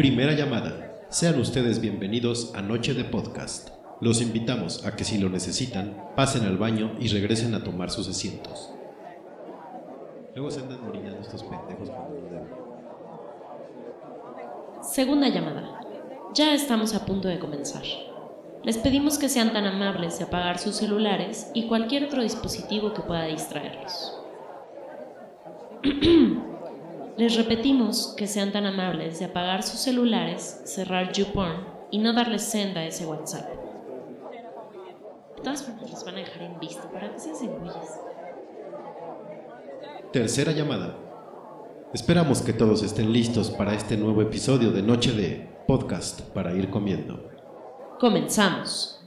Primera llamada. Sean ustedes bienvenidos a Noche de Podcast. Los invitamos a que si lo necesitan, pasen al baño y regresen a tomar sus asientos. Luego se andan morinando estos pendejos. Segunda llamada. Ya estamos a punto de comenzar. Les pedimos que sean tan amables de apagar sus celulares y cualquier otro dispositivo que pueda distraerlos. Les repetimos que sean tan amables de apagar sus celulares, cerrar YouPorn y no darles senda a ese WhatsApp. De todas formas, los van a dejar en visto para que se hacen güeyes. Tercera llamada. Esperamos que todos estén listos para este nuevo episodio de Noche de Podcast para ir comiendo. Comenzamos.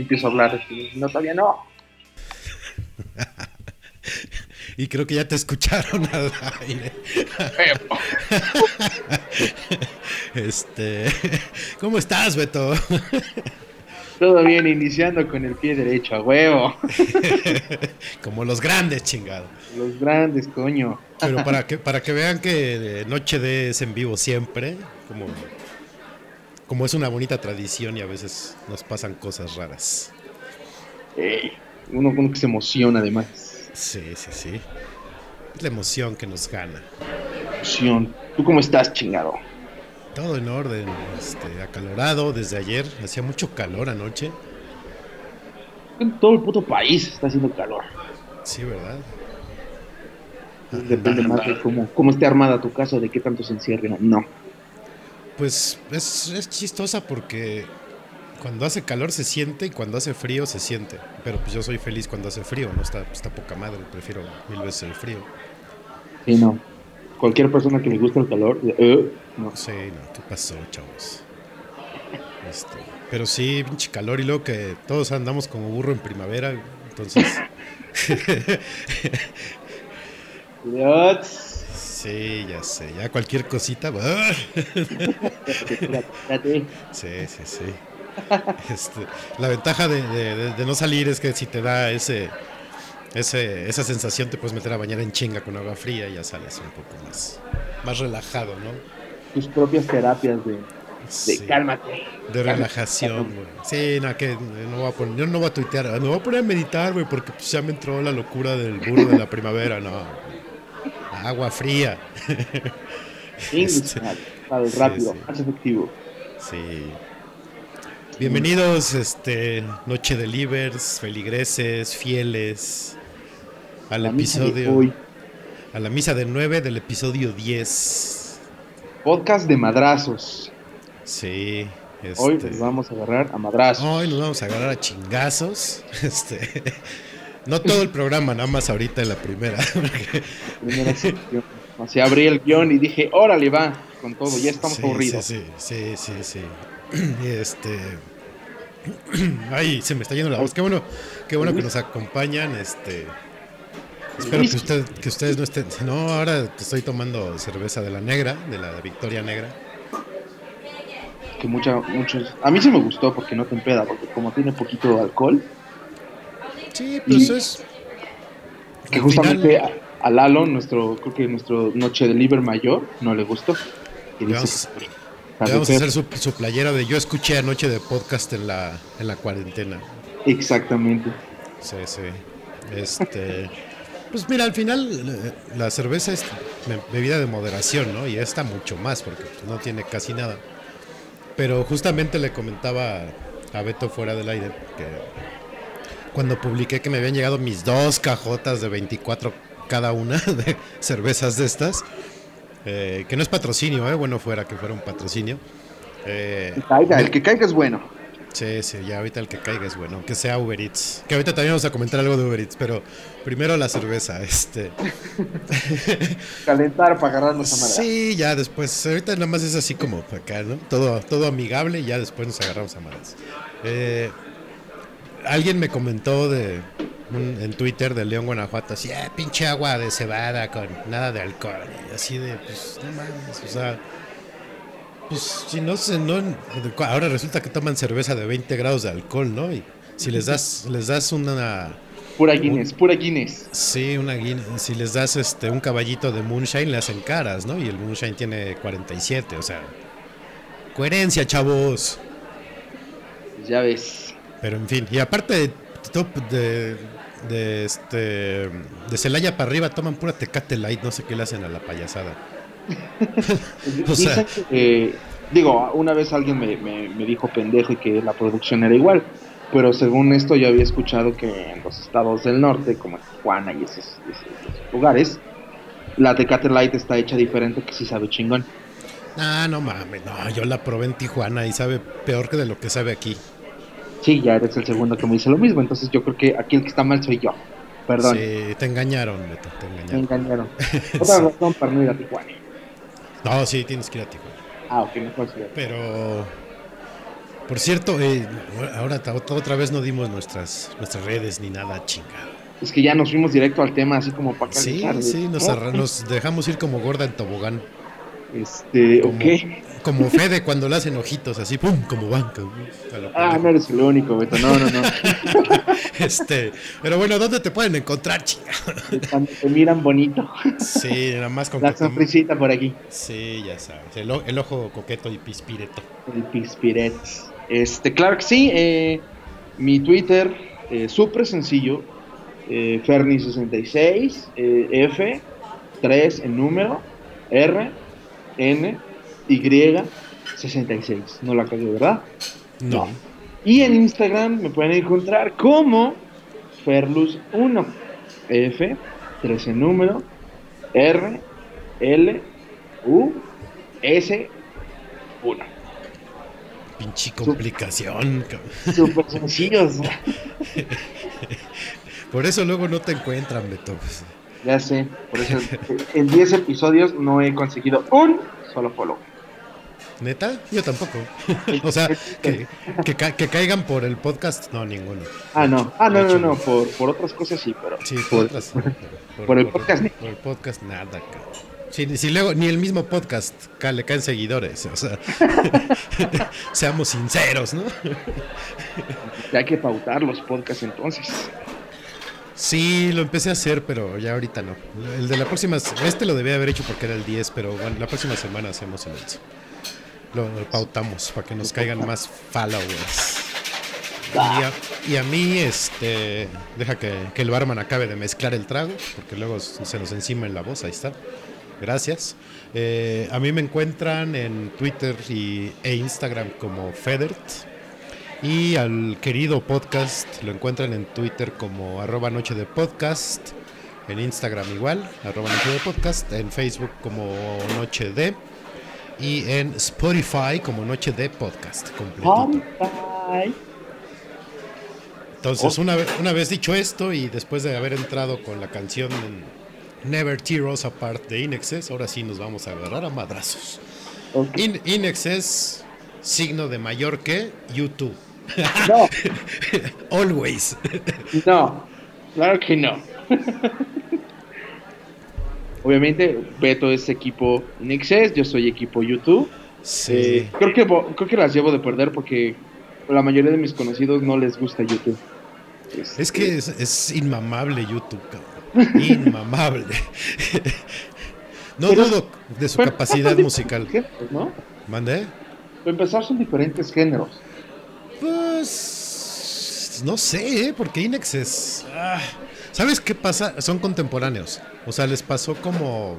Empiezo a hablar, no, todavía no. Y creo que ya te escucharon al aire. Este, ¿cómo estás, Beto? Todo bien, iniciando con el pie derecho, a huevo. Como los grandes, chingado. Los grandes, coño. Pero para que, para que vean que Noche de es en vivo siempre, como, como es una bonita tradición y a veces nos pasan cosas raras. Uno, uno que se emociona además. Sí, sí, sí. Es la emoción que nos gana. Emoción. ¿Tú cómo estás, chingado? Todo en orden, este, acalorado desde ayer. Hacía mucho calor anoche. En todo el puto país está haciendo calor. Sí, ¿verdad? Depende más de cómo, cómo esté armada tu casa, de qué tanto se encierren. No. Pues es, es chistosa porque cuando hace calor se siente y cuando hace frío se siente. Pero pues yo soy feliz cuando hace frío, no está, está poca madre, prefiero mil veces el frío. Sí, no. Cualquier persona que le guste el calor, eh, no. Sí, no, ¿qué pasó, chavos? Este, pero sí, pinche calor y luego que todos andamos como burro en primavera, entonces... Sí, ya sé, ya cualquier cosita... Sí, sí, sí. Este, la ventaja de, de- de- de no salir es que si te da ese, ese, esa sensación te puedes meter a bañar en chinga con agua fría y ya sales un poco más, más relajado, ¿no? Tus propias terapias de, cálmate. de relajación, güey. Sí, no, que no voy a poner, yo no voy a tuitear, me voy a poner a meditar, güey, porque pues, ya me entró la locura del burro de la primavera, no. Agua fría. Este, sí, rápido, sí. más efectivo. Sí. Bienvenidos, este, Noche de Livers, feligreses, fieles, al La episodio, hoy. a la misa del 9 del episodio 10. Podcast de madrazos. Sí, este, Hoy nos vamos a agarrar a madrazos. hoy nos vamos a agarrar a chingazos. Este, no todo el programa, nada más ahorita en la primera. porque- Primera sección. O sea, abrí el guion y dije, órale, va, con todo, ya estamos Sí, aburridos. Sí, sí, sí, sí, sí. Y Este. Ay, se me está yendo la voz. Qué bueno, qué bueno que nos acompañan. Este. Espero que, usted, que ustedes no estén. No, ahora estoy tomando cerveza de la negra, de la Victoria Negra. Que mucha, muchos. A mí sí me gustó porque no te empeda, porque como tiene poquito alcohol, Sí, pues Y- es. que al justamente final, a, a Lalo, nuestro, creo que nuestro noche de liber mayor, no le gustó. Y Le vamos, le vamos a hacer su, su playera de yo escuché anoche de podcast en la, en la cuarentena. Exactamente. Sí, sí. Este. Pues mira, al final eh, la cerveza es be- bebida de moderación, ¿no? Y esta mucho más, porque no tiene casi nada. Pero justamente le comentaba a Beto fuera del aire que cuando publiqué que me habían llegado mis dos cajotas de 24 cada una de cervezas de estas, eh, que no es patrocinio, ¿eh? Bueno, fuera que fuera un patrocinio. eh, Que caiga, el que caiga es bueno. Sí, sí, ya ahorita el que caiga es bueno, que sea Uber Eats. Que ahorita también vamos a comentar algo de Uber Eats, pero primero la cerveza, este. Calentar para agarrarnos a madre. Sí, ya después, ahorita nada más es así como para acá, ¿no? Todo, todo amigable y ya después nos agarramos a madres. Eh, alguien me comentó de en Twitter de León, Guanajuato, así, ah, pinche agua de cebada con nada de alcohol. Y así de, pues, no mames, o sea, pues si no se, no, ahora resulta que toman cerveza de 20 grados de alcohol, ¿no? Y si les das, les das una, Pura Guinness, pura Guinness. sí, una guin- si les das este un caballito de moonshine le hacen caras, ¿no? Y el moonshine tiene 47, o sea, coherencia, chavos. Ya ves. Pero en fin, y aparte de, top de, de este de Celaya para arriba toman pura Tecate Light, no sé qué le hacen a la payasada. O sea- eh, digo, una vez alguien me, me- me dijo pendejo y que la producción era igual. Pero según esto yo había escuchado que en los estados del norte, como en Tijuana y esos, esos- esos lugares, la Tecate Light está hecha diferente que sí sabe chingón. Ah, no mames, no, yo la probé en Tijuana y sabe peor que de lo que sabe aquí. Sí, ya eres el segundo que me dice lo mismo, entonces yo creo que aquí el que está mal soy yo. Perdón, Sí, te engañaron, Beto, te me engañaron. Otra razón para no ir a Tijuana. No, sí, tienes que ir a Tijuana. Ah, ok, mejor sí. Pero, por cierto, eh, ahora otra vez no dimos nuestras nuestras redes ni nada, chingado. Es que ya nos fuimos directo al tema, así como para Sí, sí, nos dejamos ir como gorda en tobogán. Este, Como, ok. como Fede cuando le hacen ojitos, así, pum, como banca. Ah, no eres el único, Beto. No, no, no. Este, pero bueno, ¿dónde te pueden encontrar, chingado? Cuando te miran bonito. Sí, nada más con La te- sonrisita por aquí. Sí, ya sabes. El, ojo coqueto y pispireto. El Pispiret. Este, claro que sí. eh, mi Twitter, eh, súper sencillo. Eh, Ferni 66, eh, F, 3 en número, R, N, Y, 66. No la cagué, ¿verdad? No. Y en Instagram me pueden encontrar como Ferlus1, F, 3 en número, R, L, U, S, 1. Pinche complicación. Súper sencillos. Por eso luego no te encuentran, Beto. Ya sé, por eso en 10 episodios no he conseguido un solo follow. ¿Neta? Yo tampoco. o sea, que, que, ca- que caigan por el podcast, no, ninguno. Ah, no. Ah, no, no, no, por, por otras cosas sí, pero. Sí, por- otras- por- por el podcast, Por el podcast, nada, cabrón. Si luego ni el mismo podcast ca- le caen seguidores, o sea, seamos sinceros, ¿no? hay que pautar los podcasts entonces. Sí, lo empecé a hacer, pero ya ahorita no. El de la próxima, este lo debía haber hecho porque era el 10, pero bueno, la próxima semana hacemos el eso. Lo, lo pautamos para que nos caigan más followers. Y a, y mí, este, deja que, que el barman acabe de mezclar el trago, porque luego se nos encima en la voz, ahí está. Gracias. Eh, a mí me encuentran en Twitter y, e Instagram como Federt. Y al querido podcast lo encuentran en Twitter como arroba noche de podcast, en Instagram igual, arroba noche de podcast, en Facebook como noche de y en Spotify como noche de podcast completito. Entonces, una, una vez dicho esto y después de haber entrado con la canción Never Tear Us Apart de Inexes, ahora sí nos vamos a agarrar a madrazos. In, Inexes, signo de mayor que YouTube. No, Always. no, claro que no. Obviamente, Beto es equipo Nixes, yo soy equipo YouTube. Sí. Eh, creo, que, creo que las llevo de perder porque la mayoría de mis conocidos no les gusta YouTube. Es que es, es inmamable YouTube, cabrón. Inmamable. no Pero- dudo de su capacidad musical. ¿no? ¿Mande? Para empezar, son diferentes géneros. Pues no sé, ¿eh? porque Inex es... ah, ¿Sabes qué pasa? Son contemporáneos. O sea, les pasó como...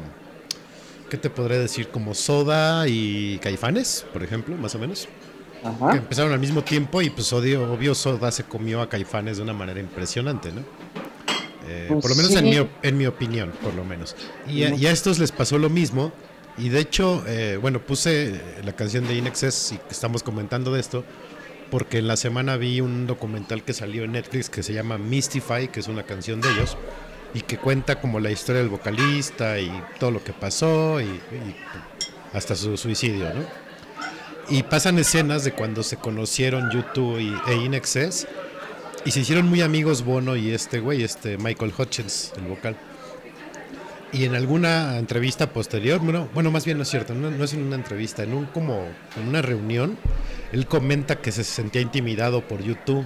¿Qué te podré decir? Como Soda y Caifanes, por ejemplo, más o menos. Que Ajá. empezaron al mismo tiempo y pues odio, obvio Soda se comió a Caifanes de una manera impresionante, ¿no? Eh, Pues por lo menos en, mi, en mi opinión, por lo menos. Y a, y a estos les pasó lo mismo. Y de hecho, eh, bueno, puse la canción de Inexes y que estamos comentando de esto porque en la semana vi un documental que salió en Netflix que se llama Mystify, que es una canción de ellos y que cuenta como la historia del vocalista y todo lo que pasó y, hasta su suicidio, ¿no? Y pasan escenas de cuando se conocieron YouTube y, e Inexes y se hicieron muy amigos Bono y este güey, este Michael Hutchins, el vocal. Y en alguna entrevista posterior, bueno, bueno más bien no es cierto, no, no es en una entrevista, en un como en una reunión, él comenta que se sentía intimidado por YouTube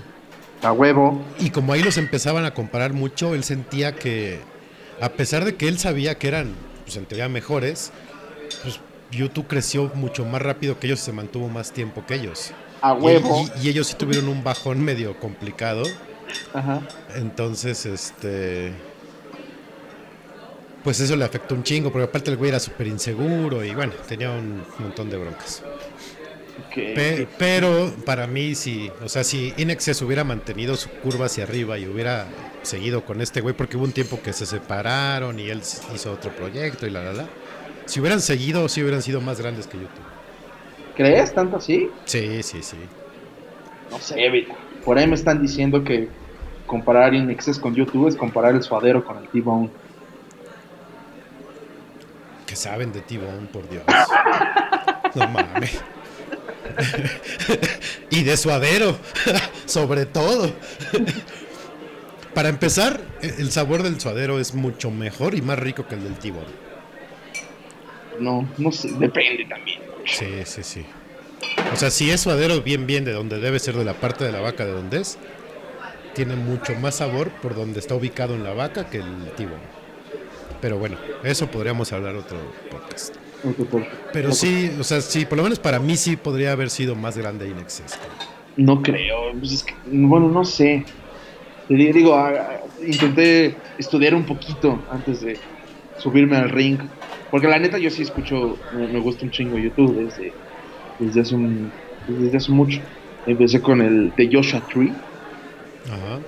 A huevo. y como ahí los empezaban a comparar mucho, él sentía que, a pesar de que él sabía que eran, pues en teoría mejores, pues YouTube creció mucho más rápido que ellos y se mantuvo más tiempo que ellos. A Y- huevo. Y, y ellos sí tuvieron un bajón medio complicado. Ajá. Entonces, este. Pues eso le afectó un chingo, porque aparte el güey era súper inseguro y bueno, tenía un montón de broncas. Pe- pero para mí, sí, o sea, si Inexes hubiera mantenido su curva hacia arriba y hubiera seguido con este güey, porque hubo un tiempo que se separaron y él hizo otro proyecto y la la la. Si hubieran seguido, sí hubieran sido más grandes que YouTube. ¿Crees tanto así? Sí, sí, sí. No sé. Por ahí me están diciendo que comparar Inexes con YouTube es comparar el suadero con el T-Bone. Que saben de T-Bone, por Dios. No mames. y de suadero, sobre todo. Para empezar, el sabor del suadero es mucho mejor y más rico que el del T-Bone. No, no sé, depende también. Sí, sí, sí. O sea, si es suadero bien, bien de donde debe ser de la parte de la vaca de donde es, tiene mucho más sabor por donde está ubicado en la vaca que el T-Bone. Pero bueno, eso podríamos hablar otro podcast. Pero sí, o sea, sí, por lo menos para mí sí podría haber sido más grande Inexes. No creo. pues es que- bueno, no sé. Digo, ah, intenté estudiar un poquito antes de subirme al ring. Porque la neta yo sí escucho, me, me gusta un chingo YouTube desde, desde, hace un- desde hace mucho. Empecé con el de Joshua Tree. Ajá.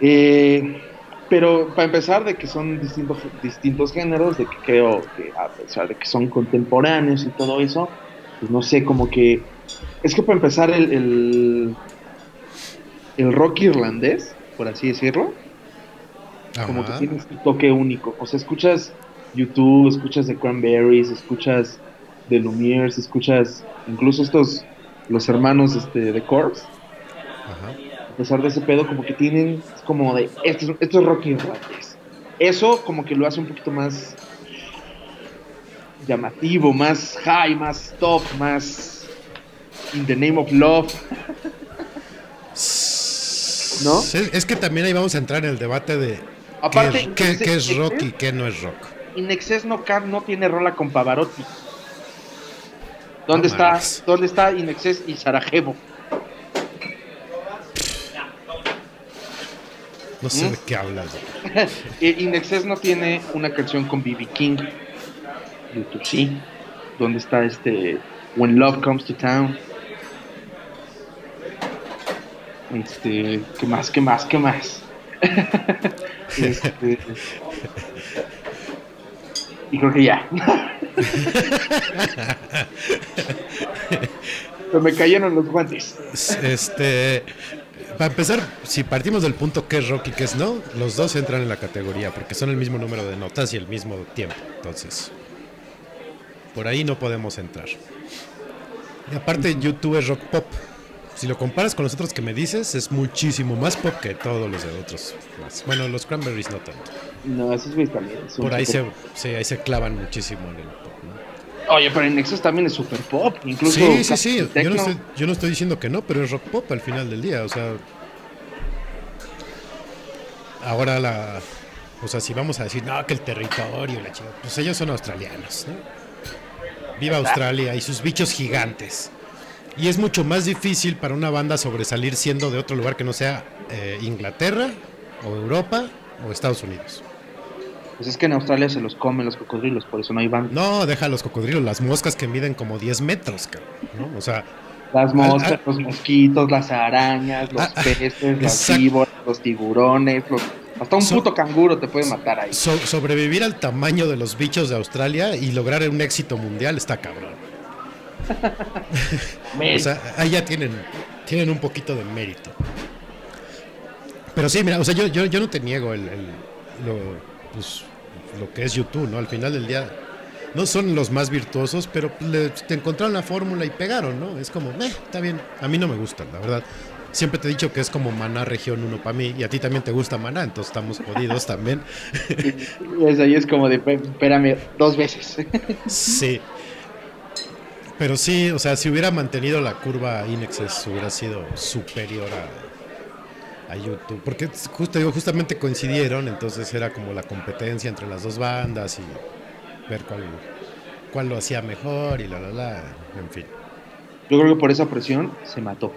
Eh, pero para empezar, de que son distintos, distintos géneros, de que creo que a pesar de que son contemporáneos y todo eso, pues no sé, como que... Es que para empezar el, el, el rock irlandés, por así decirlo, como que tiene este toque único. O sea, escuchas YouTube, escuchas The Cranberries, escuchas The Lumières, escuchas incluso estos, los hermanos este, de a pesar de ese pedo, como que tienen, es como de, esto, es- esto es rock irlandés. Eso como que lo hace un poquito más llamativo, más high, más top, más in the name of love. ¿No? Es, es que también ahí vamos a entrar en el debate de Aparte, qué, qué- qué es Excess- rock y qué no es rock. In Excess No Car no tiene rola con Pavarotti. ¿Dónde No está, mames. ¿Dónde está In Excess y Sarajevo? No sé ¿Mm? de qué hablas. Eh, In Excess no tiene una canción con B.B. King. YouTube sí. ¿Dónde está este When Love Comes to Town? Este, ¿qué más? ¿Qué más? ¿Qué más? Este, y creo que ya. Se me cayeron los guantes. Este, para empezar, si partimos del punto que es rock y que es no, los dos entran en la categoría porque son el mismo número de notas y el mismo tiempo. Entonces, por ahí no podemos entrar. Y aparte, YouTube es rock pop. Si lo comparas con los otros que me dices, es muchísimo más pop que todos los de otros. más. Bueno, los Cranberries no tanto. No, esos güeyes también. Por ahí se, sí, ahí se clavan muchísimo en el pop. Oye, pero Nexus también es super pop. Incluso Sí, sí, sí. Yo no, techno. estoy, yo no estoy diciendo que no, pero es rock pop al final del día. O sea. Ahora la. O sea, si vamos a decir, no, que el territorio, la chica. Pues ellos son australianos, ¿no? Viva Australia y sus bichos gigantes. Y es mucho más difícil para una banda sobresalir siendo de otro lugar que no sea eh, Inglaterra, o Europa, o Estados Unidos. Pues es que en Australia se los comen los cocodrilos, por eso no hay banda. No, deja los cocodrilos, las moscas que miden como 10 metros, cabrón, ¿no? O sea, Las moscas, ah, los mosquitos, las arañas, los Ah, ah, peces, las víboras, los tiburones, los- hasta un So- puto canguro te puede matar ahí. So- sobrevivir al tamaño de los bichos de Australia y lograr un éxito mundial está cabrón. O sea, ahí ya tienen, tienen un poquito de mérito. Pero sí, mira, o sea, yo, yo, yo no te niego el, el- lo, pues, lo que es YouTube, ¿no? Al final del día no son los más virtuosos, pero le- te encontraron la fórmula y pegaron, ¿no? Es como, eh, está bien. A mí no me gustan, la verdad. Siempre te he dicho que es como Maná Región 1 para mí y a ti también te gusta Maná, entonces estamos jodidos también. Desde ahí es como de, "Pe- espérame, dos veces. Sí. Pero sí, o sea, si hubiera mantenido la curva Inexes hubiera sido superior a, a YouTube. Porque justo, digo, justamente coincidieron, entonces era como la competencia entre las dos bandas y ver cuál, cuál lo hacía mejor y la la la, en fin. Yo creo que por esa presión se mató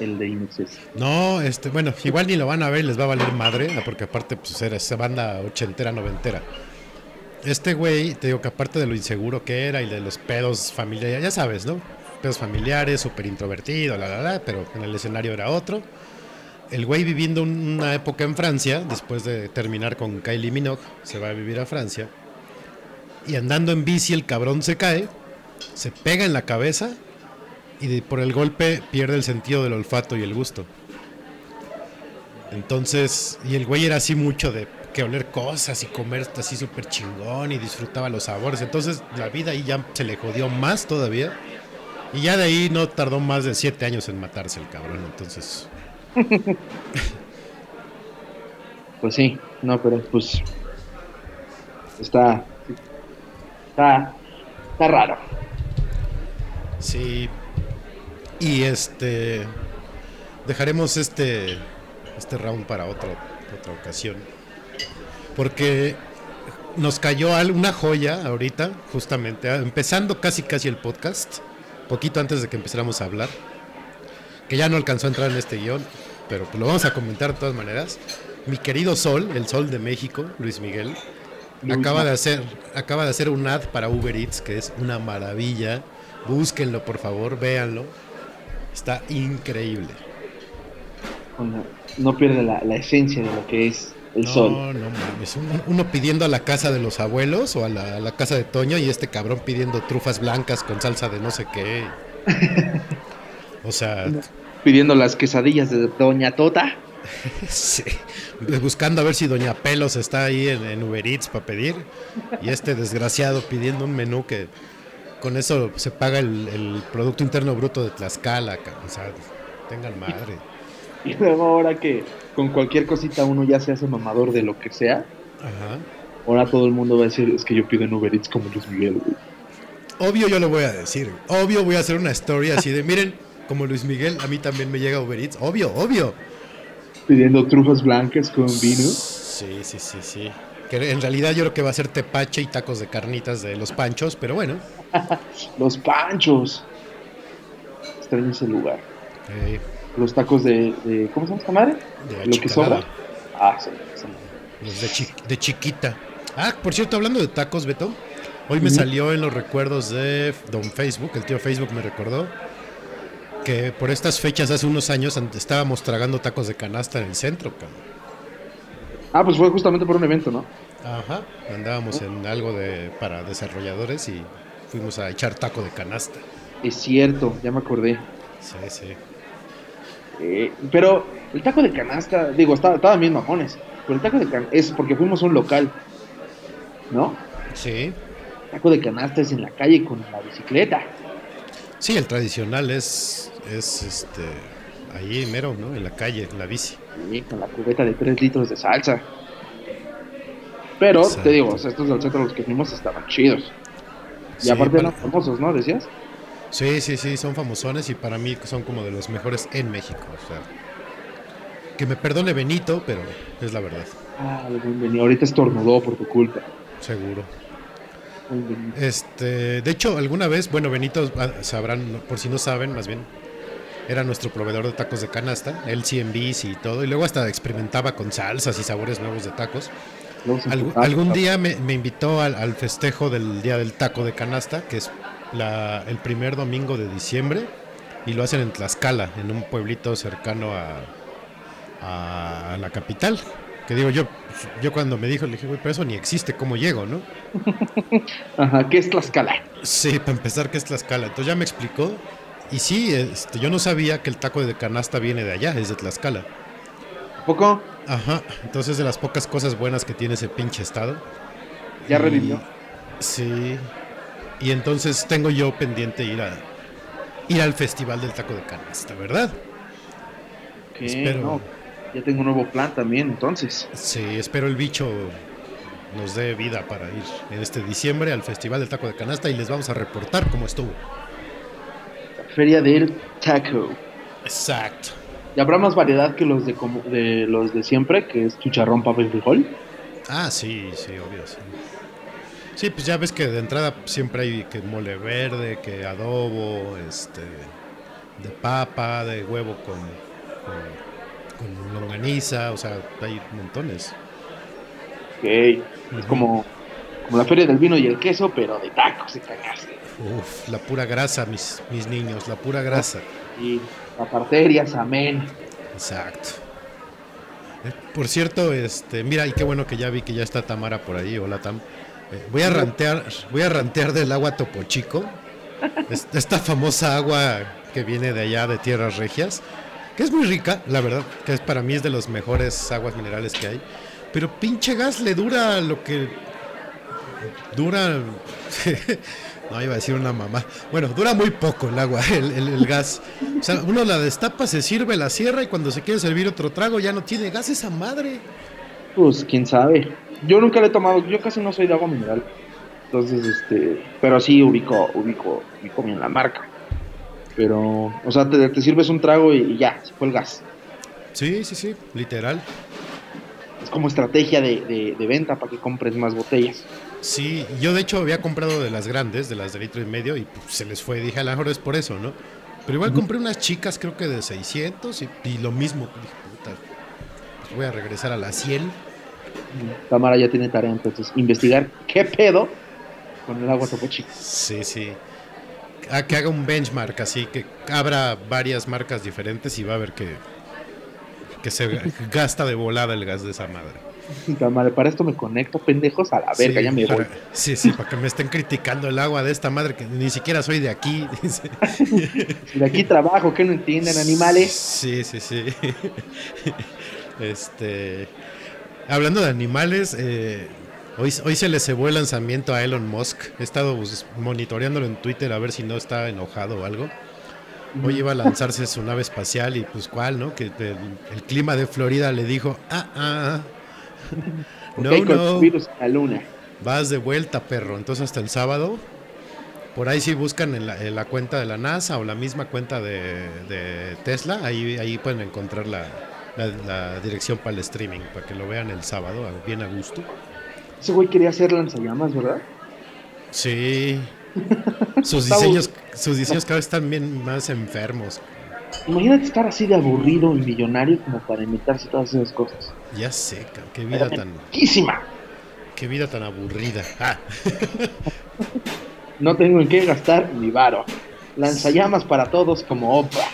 el de Inexes. No, este, bueno, igual ni lo van a ver les va a valer madre, ah, porque aparte pues era esa banda ochentera, noventera. Este güey, te digo que aparte de lo inseguro que era y de los pedos familiares, ya sabes, ¿no? Pedos familiares, súper introvertido, la la la, pero en el escenario era otro. El güey viviendo un- una época en Francia, después de terminar con Kylie Minogue, se va a vivir a Francia. Y andando en bici el cabrón se cae, se pega en la cabeza y por el golpe pierde el sentido del olfato y el gusto. Entonces, y el güey era así mucho de que oler cosas y comer así súper chingón y disfrutaba los sabores. Entonces la vida ahí ya se le jodió más todavía. Y ya de ahí no tardó más de siete años en matarse el cabrón. Entonces, Pues sí, no, pero pues está está está raro. sí. Y este dejaremos este este round para otra ocasión. Porque nos cayó una joya ahorita, justamente, ah, empezando casi casi el podcast, poquito antes de que empezáramos a hablar, que ya no alcanzó a entrar en este guion, pero pues lo vamos a comentar de todas maneras. Mi querido Sol, el Sol de México, Luis Miguel, Luis acaba de hacer acaba de hacer un ad para Uber Eats que es una maravilla. Búsquenlo, por favor, véanlo. Está increíble. Bueno, no pierde la, la esencia de lo que es el no, sol. no mames. Uno, uno pidiendo a la casa de los abuelos o a la, a la casa de Toño y este cabrón pidiendo trufas blancas con salsa de no sé qué. O sea, Pidiendo las quesadillas de Doña Tota. sí. buscando a ver si Doña Pelos está ahí en, en Uber Eats para pedir. Y este desgraciado pidiendo un menú que con eso se paga el, el Producto Interno Bruto de Tlaxcala. O sea, tengan madre. Y luego ahora que con cualquier cosita uno ya se hace mamador de lo que sea, Ajá. ahora todo el mundo va a decir, es que yo pido en Uber Eats como Luis Miguel. güey". Obvio yo lo voy a decir. Obvio voy a hacer una story así de, miren, como Luis Miguel, a mí también me llega Uber Eats. Obvio, obvio. Pidiendo trufas blancas con vino. Sí, sí, sí, sí. Que en realidad yo creo que va a ser tepache y tacos de carnitas de los panchos, pero bueno. Los panchos. Extraño ese lugar. Los tacos de, de- ¿cómo se llama esta madre? de Lo que achicalada, sobra. Ah, sí, sí. los de, chi- de chiquita. Ah, por cierto, hablando de tacos, Beto, hoy me salió en los recuerdos de Don Facebook, el tío Facebook me recordó que por estas fechas hace unos años estábamos tragando tacos de canasta en el centro, cabrón. Ah, pues fue justamente por un evento, ¿no? Ajá, andábamos en algo de para desarrolladores y fuimos a echar taco de canasta. Es cierto, ya me acordé. Sí, sí. Eh, pero el taco de canasta, digo, estaba- estaban bien mamones. Pero el taco de canasta es porque fuimos a un local, ¿no? Sí. El taco de canasta es en la calle con la bicicleta. Sí, el tradicional es es este ahí mero, ¿no? En la calle, en la bici. Sí, con la cubeta de 3 litros de salsa. Pero, Exacto. te digo, estos del centro los que fuimos estaban chidos. Y Sí, aparte para- eran famosos, ¿no? Decías. Sí, sí, sí, son famosones y para mí son como de los mejores en México, o sea, que me perdone Benito, pero es la verdad, Ah, Benito. Ahorita estornudó por tu culpa. seguro. Este, de hecho, alguna vez, bueno, Benito ah, sabrán, por si no saben, más bien, era nuestro proveedor de tacos de canasta, él bici y todo, y luego hasta experimentaba con salsas y sabores nuevos de tacos. Emputaba. algún día me, me invitó al, al festejo del Día del Taco de Canasta, que es la- el primer domingo de diciembre, y lo hacen en Tlaxcala, en un pueblito cercano a, a la capital. Que digo, yo, yo cuando me dijo, le dije, güey, pero eso ni existe, ¿cómo llego, no? Ajá, ¿qué es Tlaxcala? Sí, para empezar, que es Tlaxcala. Entonces ya me explicó, y sí, este, yo no sabía que el taco de canasta viene de allá, es de Tlaxcala. ¿A poco? Ajá, entonces es de las pocas cosas buenas que tiene ese pinche estado. ¿Ya Y- revivió? Sí. Y entonces tengo yo pendiente ir a ir al festival del taco de canasta, ¿verdad? ¿Qué? Espero. No, ya tengo un nuevo plan también, entonces. Sí, espero el bicho nos dé vida para ir en este diciembre al festival del taco de canasta y les vamos a reportar cómo estuvo. La feria del taco. Exacto. ¿Y habrá más variedad que los de, como- de los de siempre, que es chicharrón, papa y frijol? Ah, sí, sí, obvio, sí. Sí, pues ya ves que de entrada siempre hay que mole verde, que adobo, este, de papa, de huevo con, con, con longaniza, o sea, hay montones. Ok. Es como, como la feria del vino y el queso, pero de tacos de canasta. Uf, la pura grasa, mis, mis niños, la pura grasa. Y aparterias, amén. Exacto. Eh, Por cierto, este, mira, y qué bueno que ya vi que ya está Tamara por ahí, hola Tam. Eh, voy a rantear, voy a rantear del agua Topo Chico, es- esta famosa agua que viene de allá de tierras regias, que es muy rica, la verdad, que es para mí es de los mejores aguas minerales que hay. Pero pinche gas le dura lo que dura. No, iba a decir una mamá. Bueno, dura muy poco el agua, el, gas. O sea, uno la destapa, se sirve, la cierra y cuando se quiere servir otro trago ya no tiene gas esa madre. Pues quién sabe. Yo nunca le he tomado, yo casi no soy de agua mineral. Entonces, este, pero sí ubico, ubico, ubico bien la marca. Pero, o sea, te, te sirves un trago y, y ya, se fue el gas. Sí, sí, sí, literal. Es como estrategia de, de- de venta para que compres más botellas. Sí, yo de hecho había comprado de las grandes, de las de litro y medio, y pues, se les fue. Dije, a lo mejor es por eso, ¿no? Pero igual compré unas chicas, creo que de 600 y, y lo mismo. Dije, puta, pues voy a regresar a las 100. Tamara ya tiene tarea entonces, investigar qué pedo con el agua Topo Chico. Sí, sí. A que haga un benchmark así, que abra varias marcas diferentes y va a ver que, que se gasta de volada el gas de esa madre. Tamara, para esto me conecto, pendejos, a la verga, sí, ya me para- voy. Sí, sí, para que me estén criticando el agua de esta madre que ni siquiera soy de aquí. De aquí trabajo, que no entienden, animales. Sí, sí, sí. Este. Hablando de animales, eh, hoy, hoy se le cebó el lanzamiento a Elon Musk. He estado monitoreándolo en Twitter a ver si no está enojado o algo. Hoy iba a lanzarse su nave espacial y pues cuál, ¿no? Que el, el clima de Florida le dijo, ah, ah, no, ok, con no, la luna. vas de vuelta, perro. Entonces hasta el sábado, por ahí si buscan en la, en la cuenta de la NASA o la misma cuenta de, de Tesla, ahí, ahí pueden encontrar la, la- la dirección para el streaming, para que lo vean el sábado, bien a gusto. Ese güey quería hacer lanzallamas, ¿verdad? Sí. Sus diseños, sus diseños cada vez están bien más enfermos. Imagínate estar así de aburrido y millonario como para inventarse todas esas cosas. Ya sé, cabrón, qué vida tan, ¡Quísima! qué vida tan aburrida. Ah, No tengo en qué gastar mi varo. Lanzallamas para todos como Oprah.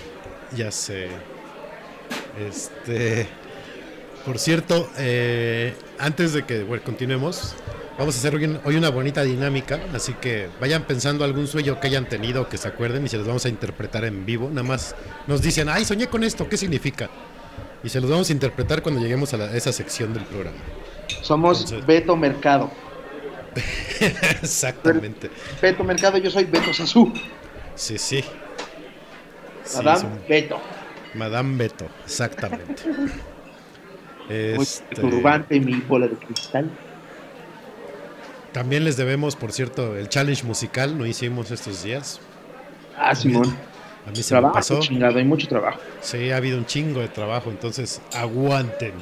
ya sé. Este. Por cierto, eh, antes de que bueno, continuemos, vamos a hacer hoy, un- hoy una bonita dinámica. Así que vayan pensando algún sueño que hayan tenido, que se acuerden y se los vamos a interpretar en vivo. Nada más nos dicen, ay, soñé con esto, ¿qué significa? Y se los vamos a interpretar cuando lleguemos a la- esa sección del programa. Somos Entonces- Beto Mercado. Exactamente. Beto Mercado, yo soy Beto Sasú. Sí, sí. Sí, Madame son- Beto. Madame Beto, exactamente. Este, turbante mi bola de cristal. también les debemos, por cierto, el challenge musical, no hicimos estos días. Ah, Simón. A mí se me Trabajo, pasó. chingado, hay mucho trabajo. Sí, ha habido un chingo de trabajo, entonces aguanten,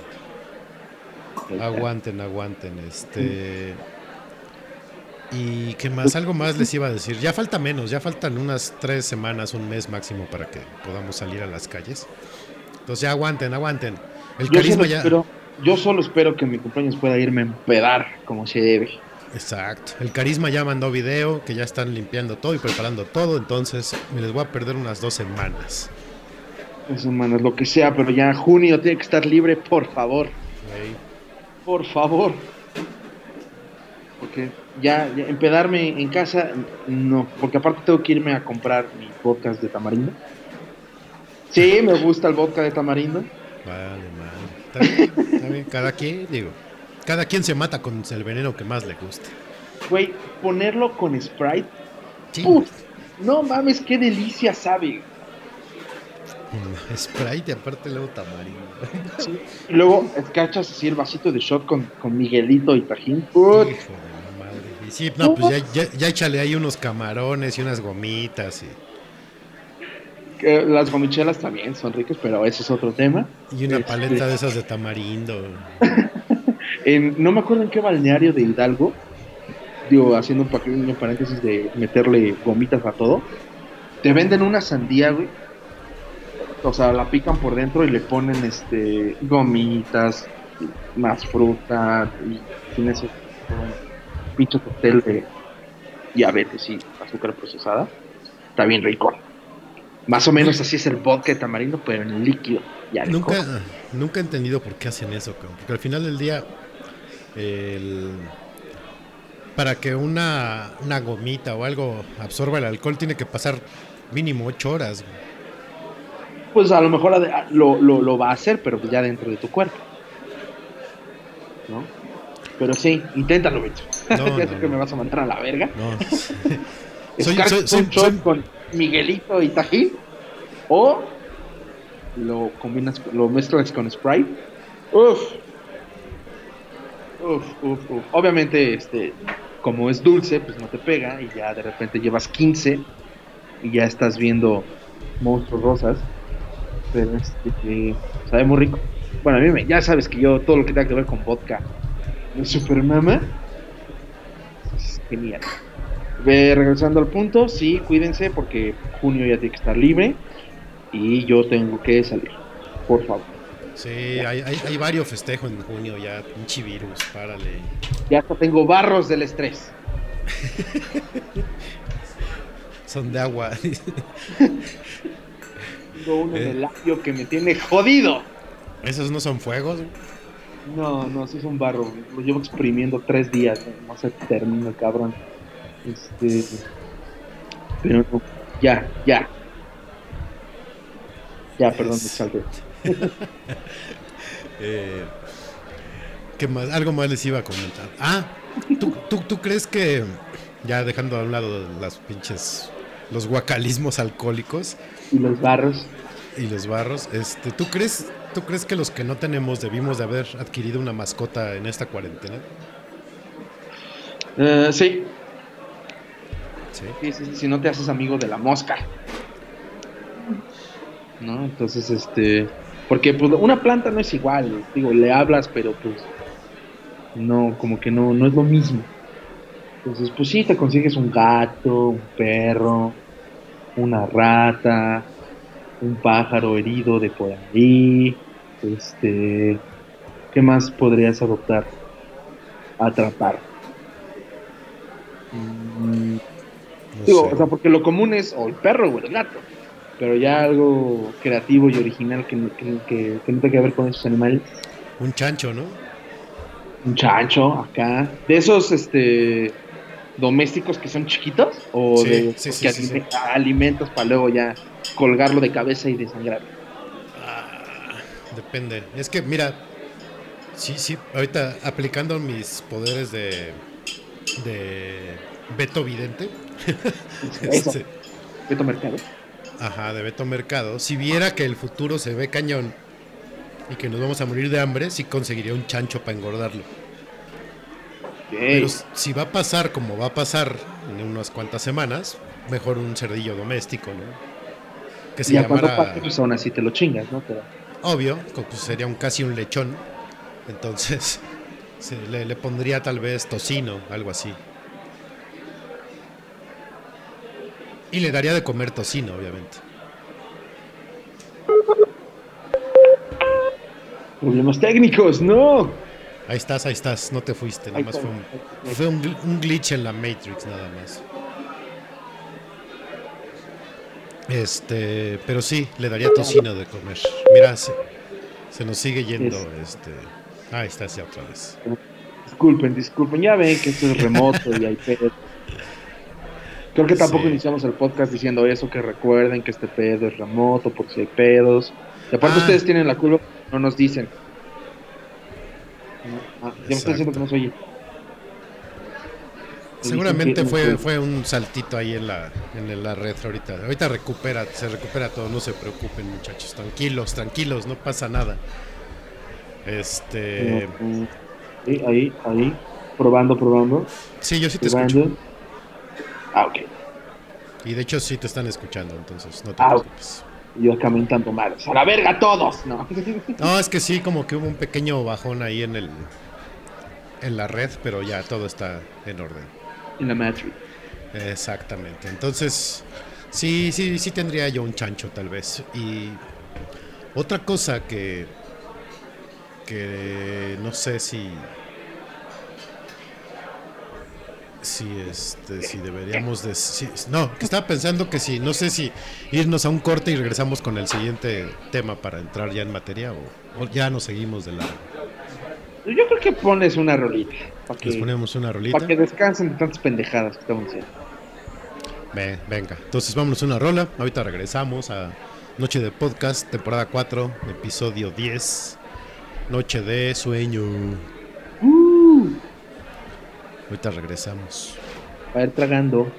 aguanten, aguanten. Este. ¿Y qué más? Algo más les iba a decir. Ya falta menos, ya faltan unas tres semanas, un mes máximo para que podamos salir a las calles. Entonces ya aguanten, aguanten. El Yo solo, carisma ya. espero, yo solo espero que mi cumpleaños pueda irme a empedar como se debe. Exacto. El carisma ya mandó video, que ya están limpiando todo y preparando todo, entonces me les voy a perder unas dos semanas. Eso, manos, lo que sea, pero ya junio tiene que estar libre, por favor. Por favor. Porque ya, ya empedarme en casa, no. Porque aparte tengo que irme a comprar mi podcast de tamarindo. Sí, me gusta el vodka de tamarindo. Vale, vale. Está bien, está bien. Cada quien, digo, cada quien se mata con el veneno que más le guste. Güey, ponerlo con Sprite. Sí. No mames, qué delicia sabe. Sprite y aparte luego tamarindo. Y luego cachas así el vasito de shot con, con Miguelito y Tajín. Hijo de la madre. Y sí, no, pues ya, ya, ya échale ahí unos camarones y unas gomitas y, Que Las gomichelas también son ricas, pero ese es otro tema. y una Este, paleta de esas de tamarindo. en- no me acuerdo en qué balneario de Hidalgo, digo, haciendo un pequeño paréntesis de meterle gomitas a todo, te venden una sandía, güey. O sea, la pican por dentro y le ponen este gomitas, más fruta, y tienes un pinche cóctel de diabetes y azúcar procesada. Está bien rico. Más o menos así es el vodka de tamarindo, pero en líquido. Ya Nunca, nunca he entendido por qué hacen eso, cabrón, porque al final del día, el- para que una, una gomita o algo absorba el alcohol, tiene que pasar mínimo ocho horas. güey. pues a lo mejor lo, lo, lo va a hacer, pero ya dentro de tu cuerpo. ¿No? Pero sí, inténtalo, bicho. No, ya sé no, que me vas a mandar a la verga. No. Soy- soy- soy- con Miguelito y Tajín. O lo combinas, lo mezclas con Sprite. Uf. Uf, uf, uf. Obviamente, este, como es dulce, pues no te pega. Y ya de repente llevas 15 y ya estás viendo monstruos rosas. Pero este, eh, sabe muy rico. Bueno, a mí me, ya sabes que yo todo lo que tenga que ver con vodka de Supermama es genial. Ve, regresando al punto, sí, cuídense porque junio ya tiene que estar libre y yo tengo que salir. Por favor. Sí, hay, hay, hay varios festejos en junio ya, pinche virus, párale. Ya hasta tengo barros del estrés. Son de agua. Tengo uno en Eh. el labio que me tiene jodido. Esos no son fuegos. No, no, sí es un barro. Lo llevo exprimiendo tres días. No, No se termina, cabrón. Este. Pero no. Ya, ya. Ya, perdón, me Es- salté. Eh, ¿Qué más? Algo más les iba a comentar. Ah, ¿tú, tú, tú crees que, ya dejando a un lado las pinches, los guacalismos alcohólicos Y los barros. y los barros, este, ¿tú crees, ¿tú crees que los que no tenemos debimos de haber adquirido una mascota en esta cuarentena? Eh, sí. Sí. Sí, sí, sí, si no te haces amigo de la mosca. ¿No? Entonces, este. Porque pues, una planta no es igual. Digo, le hablas, pero pues. No, como que no, no es lo mismo. Entonces, pues sí, te consigues un gato, un perro, una rata, un pájaro herido de por ahí. Este. ¿Qué más podrías adoptar? Atrapar. No Digo, sé. o sea, porque lo común es o el perro o el gato. Pero ya algo creativo y original que, no- que, que- que no tenga que ver con esos animales. Un chancho, ¿no? Un chancho acá. De esos este domésticos que son chiquitos. O Sí, de sí, que sí, alime- alimentos para luego ya colgarlo de cabeza y desangrarlo. Ah, depende. Es que, mira, sí, sí, ahorita aplicando mis poderes de, de Beto Vidente. Eso, este, Beto Mercado. Ajá, de Beto Mercado. Si viera que el futuro se ve cañón y que nos vamos a morir de hambre, sí conseguiría un chancho para engordarlo. Pero si va a pasar como va a pasar en unas cuantas semanas, mejor un cerdillo doméstico, ¿no? Que se y llamara, aún así te lo chingas, ¿no? Pero, obvio, pues sería un casi un lechón. Entonces, se le, le pondría tal vez tocino, algo así. Y le daría de comer tocino, obviamente. problemas técnicos, no. Ahí estás, ahí estás, no te fuiste, nada más fue un, fue un, gl- un glitch en la Matrix, nada más. Este, pero sí, le daría tocino de comer. Mira, se, se nos sigue yendo, Es- este. Ahí estás ya otra vez. Disculpen, disculpen, ya ven que esto es remoto y hay pedo. Creo que tampoco Sí. iniciamos el podcast diciendo eso, que recuerden que este pedo es remoto por si hay pedos. Y aparte Ah. ustedes tienen la culpa, no nos dicen. Ah, ya me están diciendo que no se oye. Me Seguramente fue, fue un saltito ahí en la, en la red ahorita. Ahorita recupera, se recupera todo, no se preocupen muchachos, tranquilos, tranquilos, no pasa nada. Este, sí, ahí, ahí, probando, probando, sí, yo sí te escucho. Ah, ok. Y de hecho sí te están escuchando, entonces no te Ah, preocupes. Yo acá mentando madres. ¡A la verga todos! No. No, es que sí, como que hubo un pequeño bajón ahí en el en la red, pero ya todo está en orden. en la Matrix. Exactamente. Entonces, sí, sí, sí tendría yo un chancho tal vez. Y otra cosa que que no sé si si este si deberíamos de si- no que estaba pensando que si no sé si irnos a un corte y regresamos con el siguiente tema para entrar ya en materia o, o ya nos seguimos de largo Yo creo que pones una rolita. Para les que, ponemos una rolita pa' que descansen de tantas pendejadas que estamos haciendo. Ve- venga entonces vámonos a una rola ahorita regresamos a Noche de Podcast temporada 4 episodio 10 Noche de Sueño ahorita regresamos a ir tragando.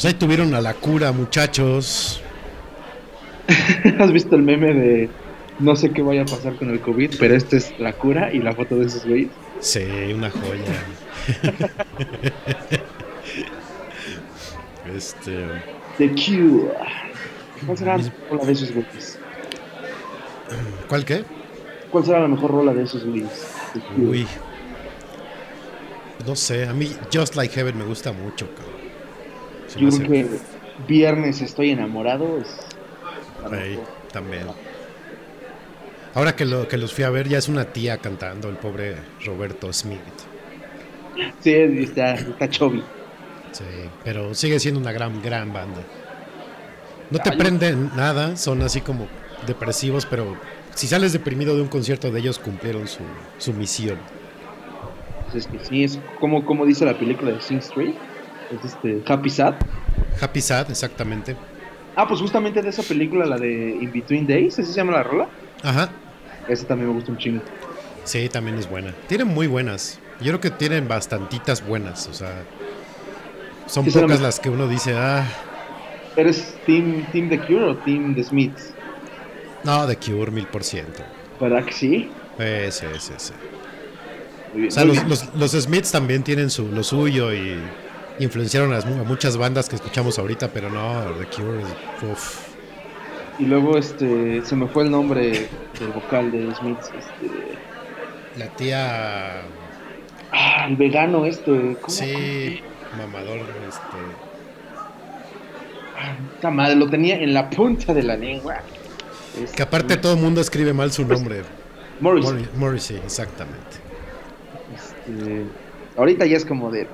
Pues ahí tuvieron a la cura, muchachos. ¿Has visto el meme de no sé qué vaya a pasar con el COVID, pero esta es la cura y la foto de esos güeyes? Sí, una joya. este. The Cure. ¿Cuál será la mejor rola de esos güeyes? ¿Cuál qué? ¿Cuál será la mejor rola de esos güeyes? Uy. No sé, a mí Just Like Heaven me gusta mucho, cabrón. Se Yo creo que Viernes estoy enamorado es Ahí, también. Ahora que, lo, que los fui a ver, ya es una tía cantando, el pobre Roberto Smith. Sí, está, está chovi. Sí, pero sigue siendo una gran, gran banda. No te Ay. prenden nada, son así como depresivos, pero si sales deprimido de un concierto de ellos, cumplieron su, su misión. Pues es que sí, es como, como dice la película de Sing Street. Es este Happy Sad. Happy Sad, exactamente. Ah, pues justamente de esa película, la de In Between Days, ¿así se llama la rola? Ajá, Esa también me gusta un chingo. sí, también es buena. Tienen muy buenas. Yo creo que tienen bastantitas buenas, o sea, son Sí, pocas las- que uno dice, ah, ¿Eres Team, team The Cure o Team The Smiths? no, The Cure mil por ciento. ¿Verdad que sí? Sí, sí, sí. Muy bien, O sea, los, los, los Smiths también tienen su, lo suyo y influenciaron a, muchas bandas que escuchamos ahorita, pero no, The Cure, uff. Y luego este se me fue el nombre del vocal de The Smiths. Este, La tía, ah, el vegano este. ¿cómo, sí, mamador, este? Puta madre, lo tenía en la punta de la lengua. Este, que aparte todo el mundo escribe mal su nombre. Morris. Morri- Morrissey, exactamente. Este, ahorita ya es como de.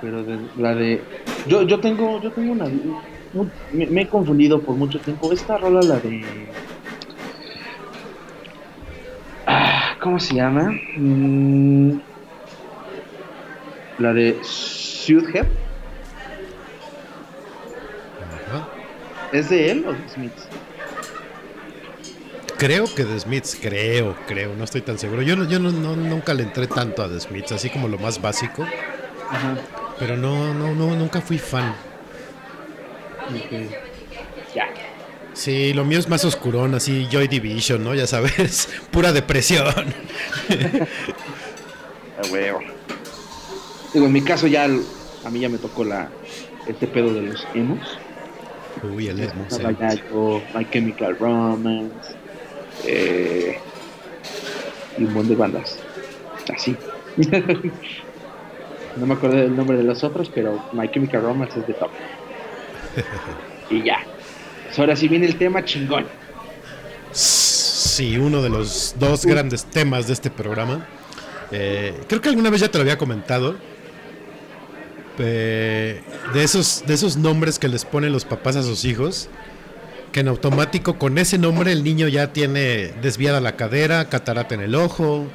Pero de, la de. Yo, yo tengo. Yo tengo una. un- me, me he confundido por mucho tiempo. Esta rola, la de. Ah, ¿Cómo se llama? Mm, la de Sudhead. Ajá. ¿Es de él o de Smith? Creo que The Smiths, creo, creo, no estoy tan seguro. Yo, no, yo no, no- nunca le entré tanto a The Smiths, así como lo más básico, Ajá. Pero no, no, no, nunca fui fan. Ya. Sí, lo mío es más oscurón, así Joy Division, ¿no? Ya sabes, pura depresión. A huevo. Digo, en mi caso ya. A mí ya me tocó la. Este pedo de los emos. Uy, el emo, sí. Yo, My Chemical Romance, eh, y un buen de bandas. Así. no me acuerdo del nombre de los otros, pero My Chemical Romance es de top. y ya. Ahora sí viene el tema chingón. Sí, uno de los dos grandes temas de este programa. Eh, creo que alguna vez ya te lo había comentado. eh, de, esos, de esos nombres que les ponen los papás a sus hijos. Que en automático con ese nombre el niño ya tiene desviada la cadera, catarata en el ojo,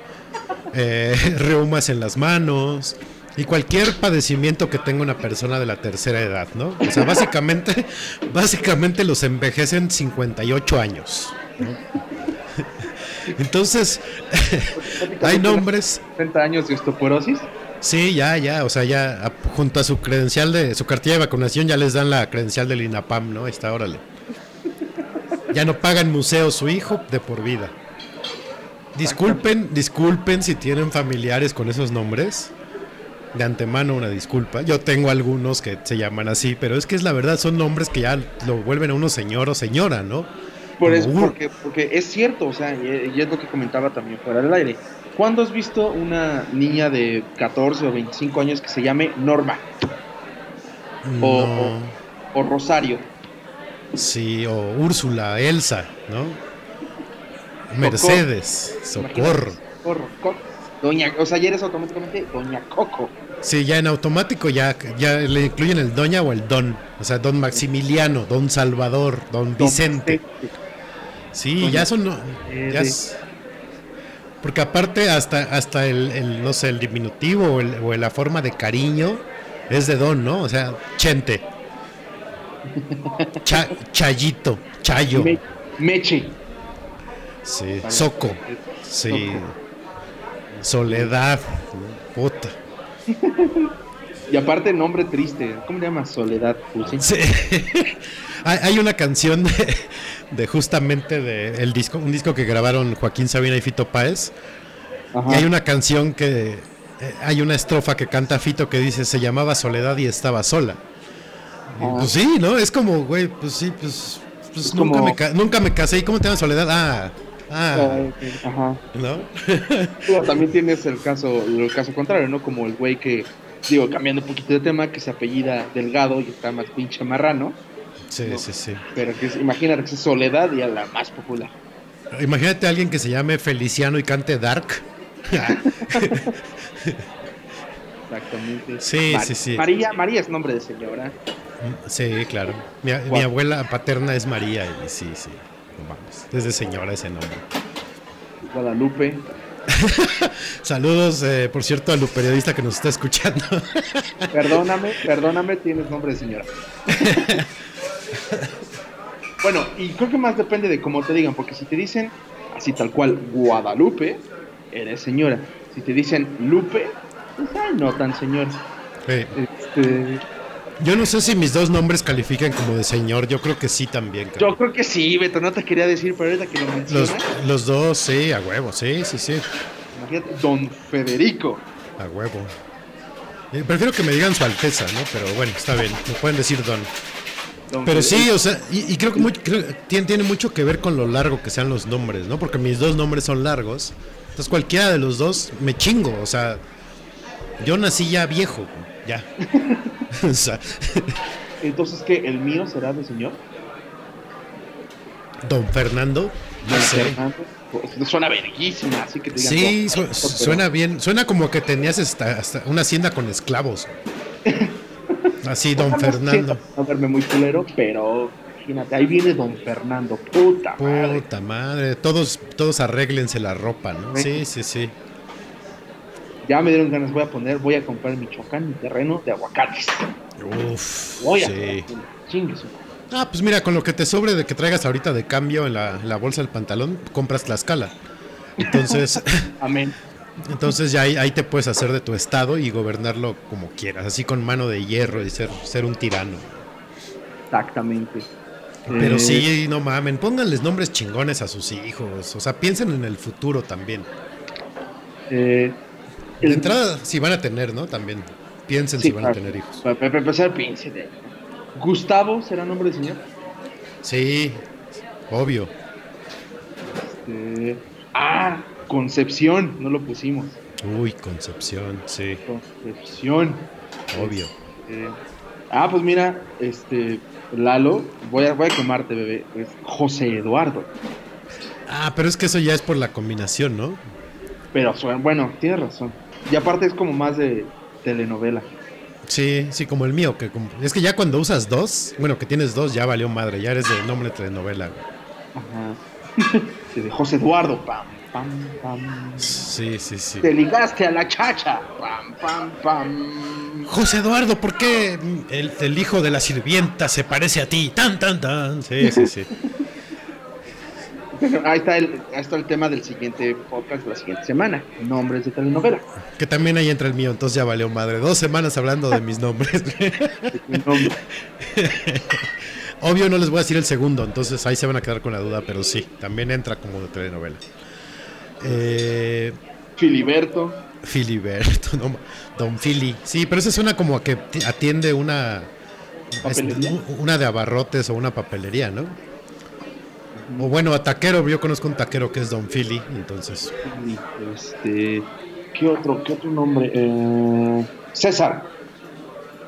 eh, reumas en las manos y cualquier padecimiento que tenga una persona de la tercera edad, ¿no? O sea, básicamente, básicamente los envejecen 58 años. ¿no? Entonces, hay nombres, 30 años de osteoporosis. sí, ya, ya, o sea, ya junto a su credencial de su cartilla de vacunación ya les dan la credencial del INAPAM, ¿no? Ahí está, órale. Ya no pagan museo su hijo de por vida. Disculpen, disculpen si tienen familiares con esos nombres. De antemano una disculpa. Yo tengo algunos que se llaman así, pero es que es la verdad, son nombres que ya lo vuelven a uno señor o señora, ¿no? Por eso, uh, porque, porque es cierto, o sea, y, es lo que comentaba también fuera del aire. ¿Cuándo has visto una niña de 14 o 25 años que se llame Norma o- no. o Rosario? Sí, o Úrsula, Elsa, ¿no? Mercedes, Socorro. Imagínate, Socorro. Co- Doña, o sea, ya eres automáticamente Doña Coco. Sí, ya en automático ya, ya le incluyen el doña o el don. O sea, don Maximiliano, don Salvador, don Vicente. Sí, Doña ya son. no- ya es- porque aparte, hasta, hasta el, el, no sé, el diminutivo o, el- o la forma de cariño es de don, ¿no? O sea, Chente. Cha- Chayito, Chayo. Me- Meche. Sí, Soco. Sí. Soledad. Puta. Y aparte, nombre triste. ¿Cómo le llamas? Soledad. Pues sí. Hay, una canción de, de justamente de el disco, un disco que grabaron Joaquín Sabina y Fito Páez. Ajá. Y hay una canción que eh, hay una estrofa que canta Fito que dice se llamaba Soledad y estaba sola. Y. Pues sí, ¿no? Es como, güey, pues sí, pues, pues Es nunca, como- me ca- nunca me casé. ¿Y cómo te llamas Soledad? Ah, Ah, ah, Ajá. ¿no? También tienes el caso, el caso contrario, ¿no? Como el güey que, digo, cambiando un poquito de tema, que se apellida Delgado y está más pinche marrano, Sí, No. sí, sí. pero que es, imagínate que es Soledad y a la más popular. Imagínate a alguien que se llame Feliciano y cante Dark. Exactamente. Sí, Mar- sí, sí. María, María es nombre de señora. Sí, claro. Mi, mi abuela paterna es María y sí, sí. No mames. Es de señora ese nombre. Guadalupe. Saludos, eh, por cierto, al periodista que nos está escuchando. Perdóname, perdóname, tienes nombre de señora. bueno, y creo que más depende de cómo te digan, porque si te dicen así tal cual Guadalupe, eres señora. Si te dicen Lupe, pues ay, no tan señora. Eh, Este, yo no sé si mis dos nombres califican como de señor. Yo creo que sí también. yo creo que sí, Beto, no te quería decir, pero ahorita que lo mencionas, Los, los dos, sí, a huevo. Sí, sí, sí. imagínate, Don Federico. A huevo. Eh, prefiero que me digan su alteza, ¿no? Pero bueno, está bien. Me pueden decir don. Don Pero sí, o sea, y, y creo que creo- tiene, tiene mucho que ver con lo largo que sean los nombres, ¿no? Porque mis dos nombres son largos. Entonces cualquiera de los dos me chingo, o sea, yo nací ya viejo, ya. Entonces, ¿qué? ¿El mío será de señor? don Fernando, no sé. Fernando. Pues, suena verguísima, así que te digan. Sí, suena bien, suena como que tenías hasta, hasta una hacienda con esclavos. Así, don Fernando. No verme muy culero, pero imagínate, ahí viene Don Fernando, puta madre. Puta madre, todos, todos arréglense la ropa, ¿no? Sí, sí, sí. Ya me dieron ganas, voy a poner, voy a comprar en Michoacán mi terreno de aguacates. Uf, Voy a sí. chingue su- Ah, pues mira, con lo que te sobre de que traigas ahorita de cambio en la, en la bolsa del pantalón, compras Tlaxcala. Entonces, Amén. entonces ya ahí, ahí te puedes hacer de tu estado y gobernarlo como quieras, así con mano de hierro y ser, ser un tirano. Exactamente. Pero Eh, sí, no mamen, pónganles nombres chingones a sus hijos. O sea, piensen en el futuro también. eh, De entrada, si van a tener, ¿no? También. Piensen sí, si van a tener hijos. Para, para empezar, piense de Gustavo será nombre de señor. Sí, obvio. Este, ah, Concepción, no lo pusimos. Uy, Concepción, sí, Concepción. obvio. Eh, ah, pues mira, este, Lalo, voy a, voy a quemarte, bebé. Es José Eduardo. Ah, pero es que eso ya es por la combinación, ¿no? Pero bueno, tienes razón. Y aparte es como más de telenovela. Sí, sí, como el mío, que como- es que ya cuando usas dos, bueno, que tienes dos, ya valió madre, ya eres de nombre de telenovela. güey. Ajá. Sí, de José Eduardo, pam, pam, pam. Sí, sí, sí. Te ligaste a la chacha, pam, pam, pam. José Eduardo, ¿por qué el, el hijo de la sirvienta se parece a ti? Tan, tan, tan. Sí, sí, sí. Ahí está, el, ahí está el tema del siguiente podcast de la siguiente semana. Nombres de telenovela. Que también ahí entra el mío, entonces ya valió madre. Dos semanas hablando de mis nombres. Nombre. Obvio no les voy a decir el segundo, entonces ahí se van a quedar con la duda, pero sí, también entra como de telenovela. Eh, Filiberto. Filiberto, no, Don Fili. Sí, pero eso suena como a que ti- atiende una una de abarrotes o una papelería, ¿no? O bueno, a taquero, yo conozco un taquero que es Don Fili, entonces. Este, ¿qué otro, qué otro nombre? Eh, César.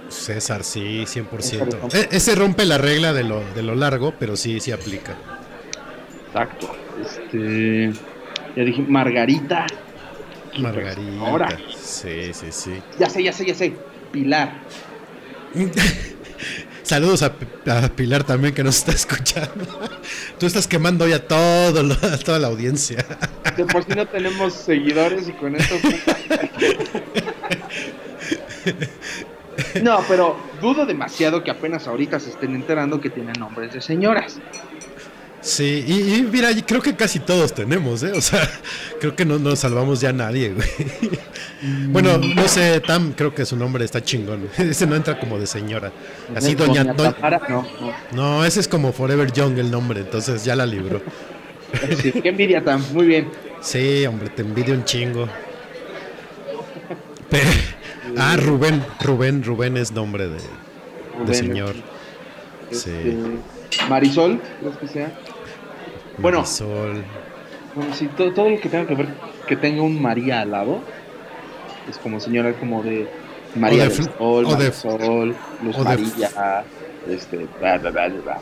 César, sí, 100%. César. E- ese rompe la regla de lo, de lo largo, pero sí, sí aplica. Exacto. Este, ya dije Margarita. Margarita. Ahora, Sí, sí, sí. ya sé, ya sé, ya sé. Pilar. Saludos a, Pilar también que nos está escuchando. Tú estás quemando hoy a, todo lo- a toda la audiencia. De por sí no tenemos seguidores y con esto. No, pero dudo demasiado que apenas ahorita se estén enterando que tienen nombres de señoras. Sí, y, y mira, creo que casi todos tenemos, ¿eh? O sea, creo que no nos salvamos ya nadie, güey. Bueno, no sé, Tam, creo que su nombre está chingón. Ese no entra como de señora. Así, doña... doña- Tamara, no, no. No, ese es como Forever Young el nombre, entonces ya la libró. Sí, qué envidia, Tam. Muy bien. Sí, hombre, te envidio un chingo. Ah, Rubén, Rubén, Rubén es nombre de, de Rubén, señor. Este, Sí. Marisol, ¿crees que sea? Bueno. Marisol. Bueno, sí, todo, todo lo que tenga que ver que tenga un María al lado es como señora como de María de del Sol, o de- Luz o de- María, este, bla, bla, bla.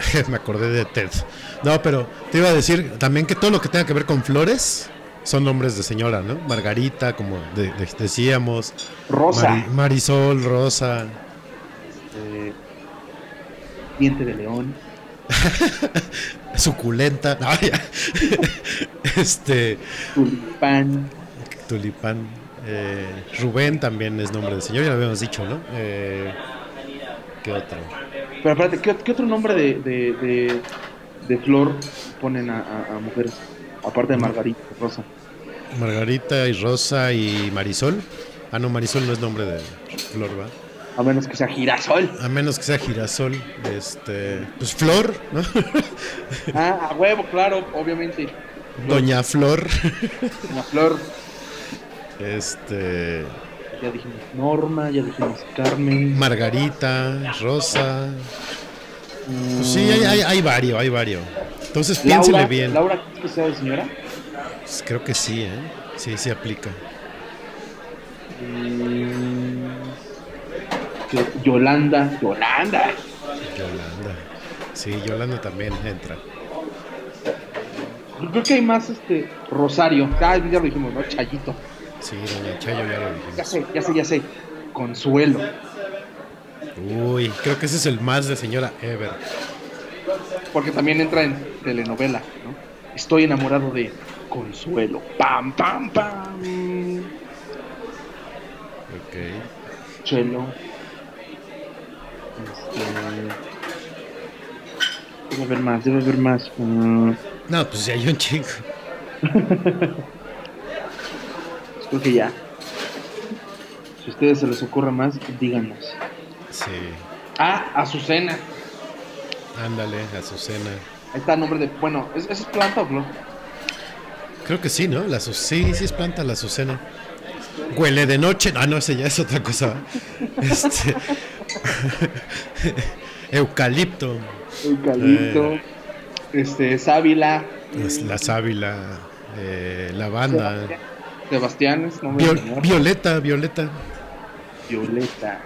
Me acordé de Ted. No, pero te iba a decir también que todo lo que tenga que ver con flores son nombres de señora, ¿no? Margarita, como de- de- decíamos. Rosa, Mari- Marisol, Rosa. eh, Diente de León, Suculenta. No, este. Tulipán, Tulipán. eh, Rubén también es nombre de señor, ya lo habíamos dicho, ¿no? Eh, ¿Qué otro? Pero espérate, ¿qué, qué otro nombre de, de, de, de flor ponen a, a- a mujeres? Aparte de Margarita, Rosa. Margarita y Rosa y Marisol. Ah, no, Marisol no es nombre de Flor, ¿va? A menos que sea girasol. A menos que sea girasol. Este. Pues Flor, ¿no? Ah, a huevo, claro, obviamente. Doña Flor. Una flor. Este. Ya dijimos Norma, ya dijimos Carmen. Margarita, Rosa. Pues sí, hay, hay, hay varios, hay varios. Entonces piénsele Laura, bien. Laura, ¿crees que sea de señora? Pues creo que sí, ¿eh? Sí, sí aplica. Mm, Yolanda, Yolanda. Yolanda. Sí, Yolanda también entra. Creo que hay más este Rosario. Ah, ya lo dijimos, ¿no? Chayito. Sí, Doña Chayo ya lo Ya dijimos. sé, ya sé, ya sé. Consuelo. Uy, creo que ese es el más de señora ever. Porque también entra en telenovela, ¿no? Estoy enamorado de Consuelo. Pam, pam, pam. Ok. Chelo. Debe haber más, debe haber más. Mm, No, pues ya hay un chingo. creo que ya. Si a ustedes se les ocurre más, díganos. Sí. Ah, Azucena. Ándale, Azucena. Ahí está el nombre de. Bueno, ¿es, ¿es planta o flor? Creo que sí, ¿no? La sí, sí es planta la Azucena. Huele de noche. Ah, no, ese ya es otra cosa. Este. Eucalipto. Eucalipto. Eh. Este, sábila. es La sábila. eh, lavanda. Sebastián es nombre Viol-. Violeta, Violeta. Violeta.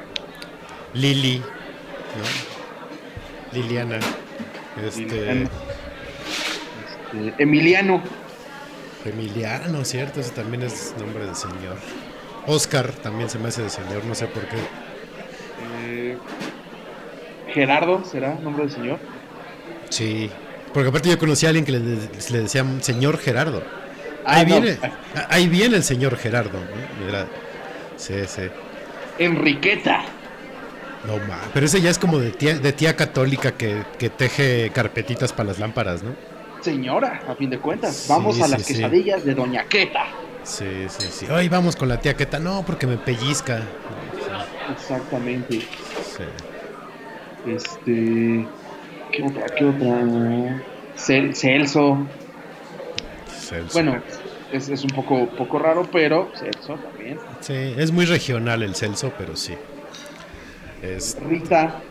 Lili. ¿no? Liliana. Este. Liliana. Este, Emiliano. Emiliano, cierto, ese también es nombre de señor. Oscar también se me hace de señor, no sé por qué. Eh, Gerardo, ¿será nombre de señor? Sí, porque aparte yo conocí a alguien que le, le decían señor Gerardo. Ah, ahí viene, ahí viene el señor Gerardo. ¿no? Mira, sí, sí. Enriqueta. No ma, pero ese ya es como de tía, de tía católica que, que teje carpetitas para las lámparas, ¿no? Señora, a fin de cuentas. Sí, Vamos a sí, las sí. quesadillas de Doña Queta. Sí, sí, sí. Hoy vamos con la tía Queta. No, porque me pellizca. Exactamente. Sí. Este. ¿Qué otra? ¿Qué otra? Cel- Celso. Celso. Bueno, es, es un poco, poco raro, pero Celso también. Sí, es muy regional el Celso, pero sí. Es, Rita.